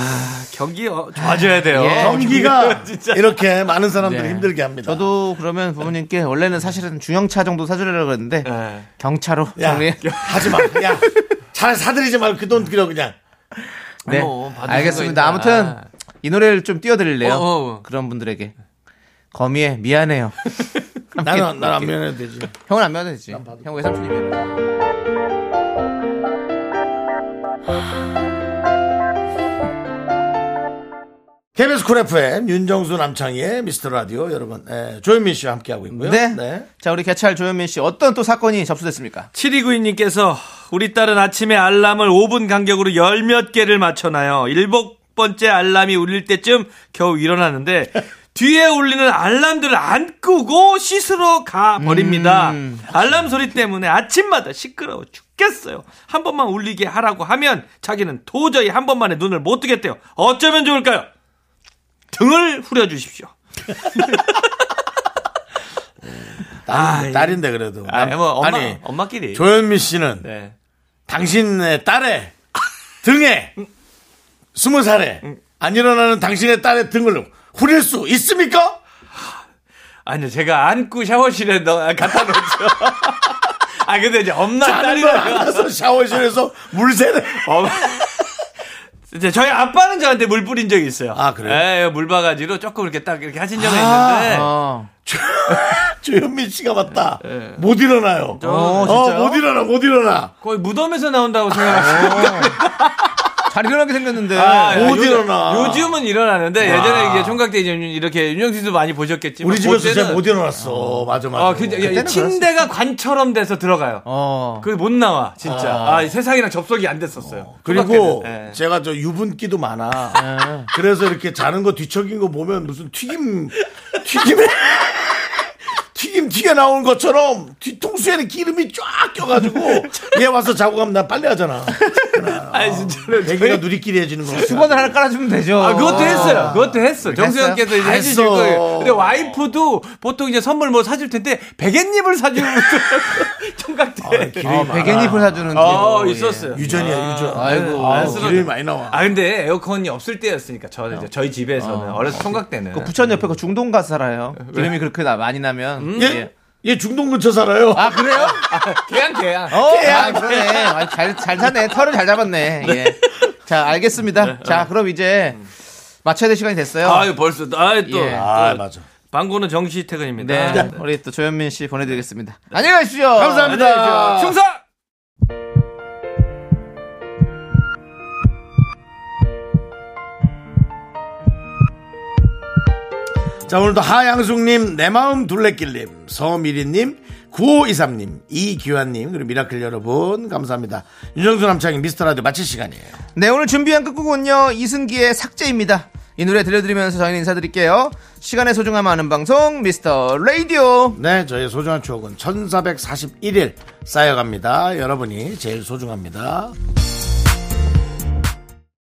경기 어, 좋아져야 돼요. 예. 경기가 진짜. 이렇게 많은 사람들을 네. 힘들게 합니다. 저도 그러면 부모님께 원래는 사실은 중형차 정도 사주려고 그랬는데 예. 경차로 야, 정리. 하지 마. 야, 잘 사드리지 말고 그돈 그려 그냥. 네. 뭐, 알겠습니다. 아무튼 이 노래를 좀 띄워드릴래요. 어, 어. 그런 분들에게 거미의 미안해요. 나는 나는 안 미안해도 되지. 형은 안 미안해도 되지. 형 외삼촌이 미안해. KBS 쿨 FM 윤정수 남창희의 미스터 라디오 여러분 예, 조현민 씨와 함께하고 있고요. 네. 자 우리 개찰 조현민 씨 어떤 또 사건이 접수됐습니까? 7292님께서 우리 딸은 아침에 알람을 5분 간격으로 열 몇 개를 맞춰놔요. 일곱 번째 알람이 울릴 때쯤 겨우 일어나는데 뒤에 울리는 알람들을 안 끄고 씻으러 가 버립니다. 알람 소리 때문에 아침마다 시끄러워 죽겠어요. 한 번만 울리게 하라고 하면 자기는 도저히 한 번만에 눈을 못 뜨겠대요. 어쩌면 좋을까요? 등을 후려 주십시오. 딸인데, 딸인데 그래도. 아, 뭐 엄마, 아니 엄마끼리. 조현민 씨는 네. 당신의 딸의 등에 스무 살에 안 일어나는 당신의 딸의 등을 후릴 수 있습니까? 아니요, 제가 안고 샤워실에 넣, 갖다 놓죠. 아, 근데 이제 엄마 자는. 알아서 샤워실에서 물새를 엄마. 이제 저희 아빠는 저한테 물 뿌린 적이 있어요. 아, 그래요? 예, 물 바가지로 조금 이렇게 딱 이렇게 하신 적은 아. 있는데. 어. 조현민 씨가 맞다. 못 일어나요. 어, 어, 진짜요? 못 일어나, 못 일어나. 거의 무덤에서 나온다고 생각하시면 잘 일어나게 생겼는데. 아, 못 요- 일어나. 요즘은 일어나는데 예전에 이게 총각 때 이제 이렇게 윤영 씨도 많이 보셨겠지만 우리 집에서 진짜 못 일어났어. 맞아, 맞아. 아, 그, 야, 침대가 관처럼 돼서 들어가요. 어. 그게 못 나와, 진짜. 아, 세상이랑 접속이 안 됐었어요. 그리고 총각 때는. 예. 제가 저 유분기도 많아. 그래서 이렇게 자는 거 뒤척인 거 보면 무슨 튀김, 튀김에, 튀김 튀겨 나오는 것처럼 뒤통수에는 기름이 쫙 껴가지고 얘 와서 자고 가면 나 빨리 하잖아. 아니, 진짜로. 애기가 누리끼리 해주는 거. 수건을 하나 깔아주면 되죠. 아, 그것도 했어요. 그것도 했어. 정수영께서 이제 했어. 해주실 거예요. 근데 와이프도 보통 이제 선물 뭐 사줄 텐데, 베갯잎을 사주고 총각 때. 어, 베갯잎을 사주는. 어, 게. 있었어요. 유전이야, 유전. 아이고. 아, 안쓰러워. 기름이 많이 나와. 아, 근데 에어컨이 없을 때였으니까, 저, 이제 저희 집에서는. 어. 려서 총각 때는. 그 부천 옆에 그 중동 가서 살아요. 기름이 그렇게 나- 많이 나면. 얘, 예. 얘 중동 근처 살아요. 아, 그래요? 개양, 개양. 어, 아, 그러네. 아, 잘, 잘 사네. 털을 잘 잡았네. 예. 자, 알겠습니다. 자, 그럼 이제 맞춰야 될 시간이 됐어요. 아유, 벌써. 아유, 또. 예. 아, 또 맞아. 방구는 정시 퇴근입니다. 네. 우리 또 조현민 씨 보내드리겠습니다. 안녕히 가십시오. 감사합니다. 충성! 자, 오늘도 하양숙님, 내 마음 둘레길님, 서미리님, 9523님, 이기환님, 그리고 미라클 여러분, 감사합니다. 윤정수 남창희 미스터 라디오 마칠 시간이에요. 네, 오늘 준비한 끝곡은요, 이승기의 삭제입니다. 이 노래 들려드리면서 저희는 인사드릴게요. 시간의 소중함 아는 방송 미스터 라디오. 네, 저의 소중한 추억은 1441일 쌓여갑니다. 여러분이 제일 소중합니다.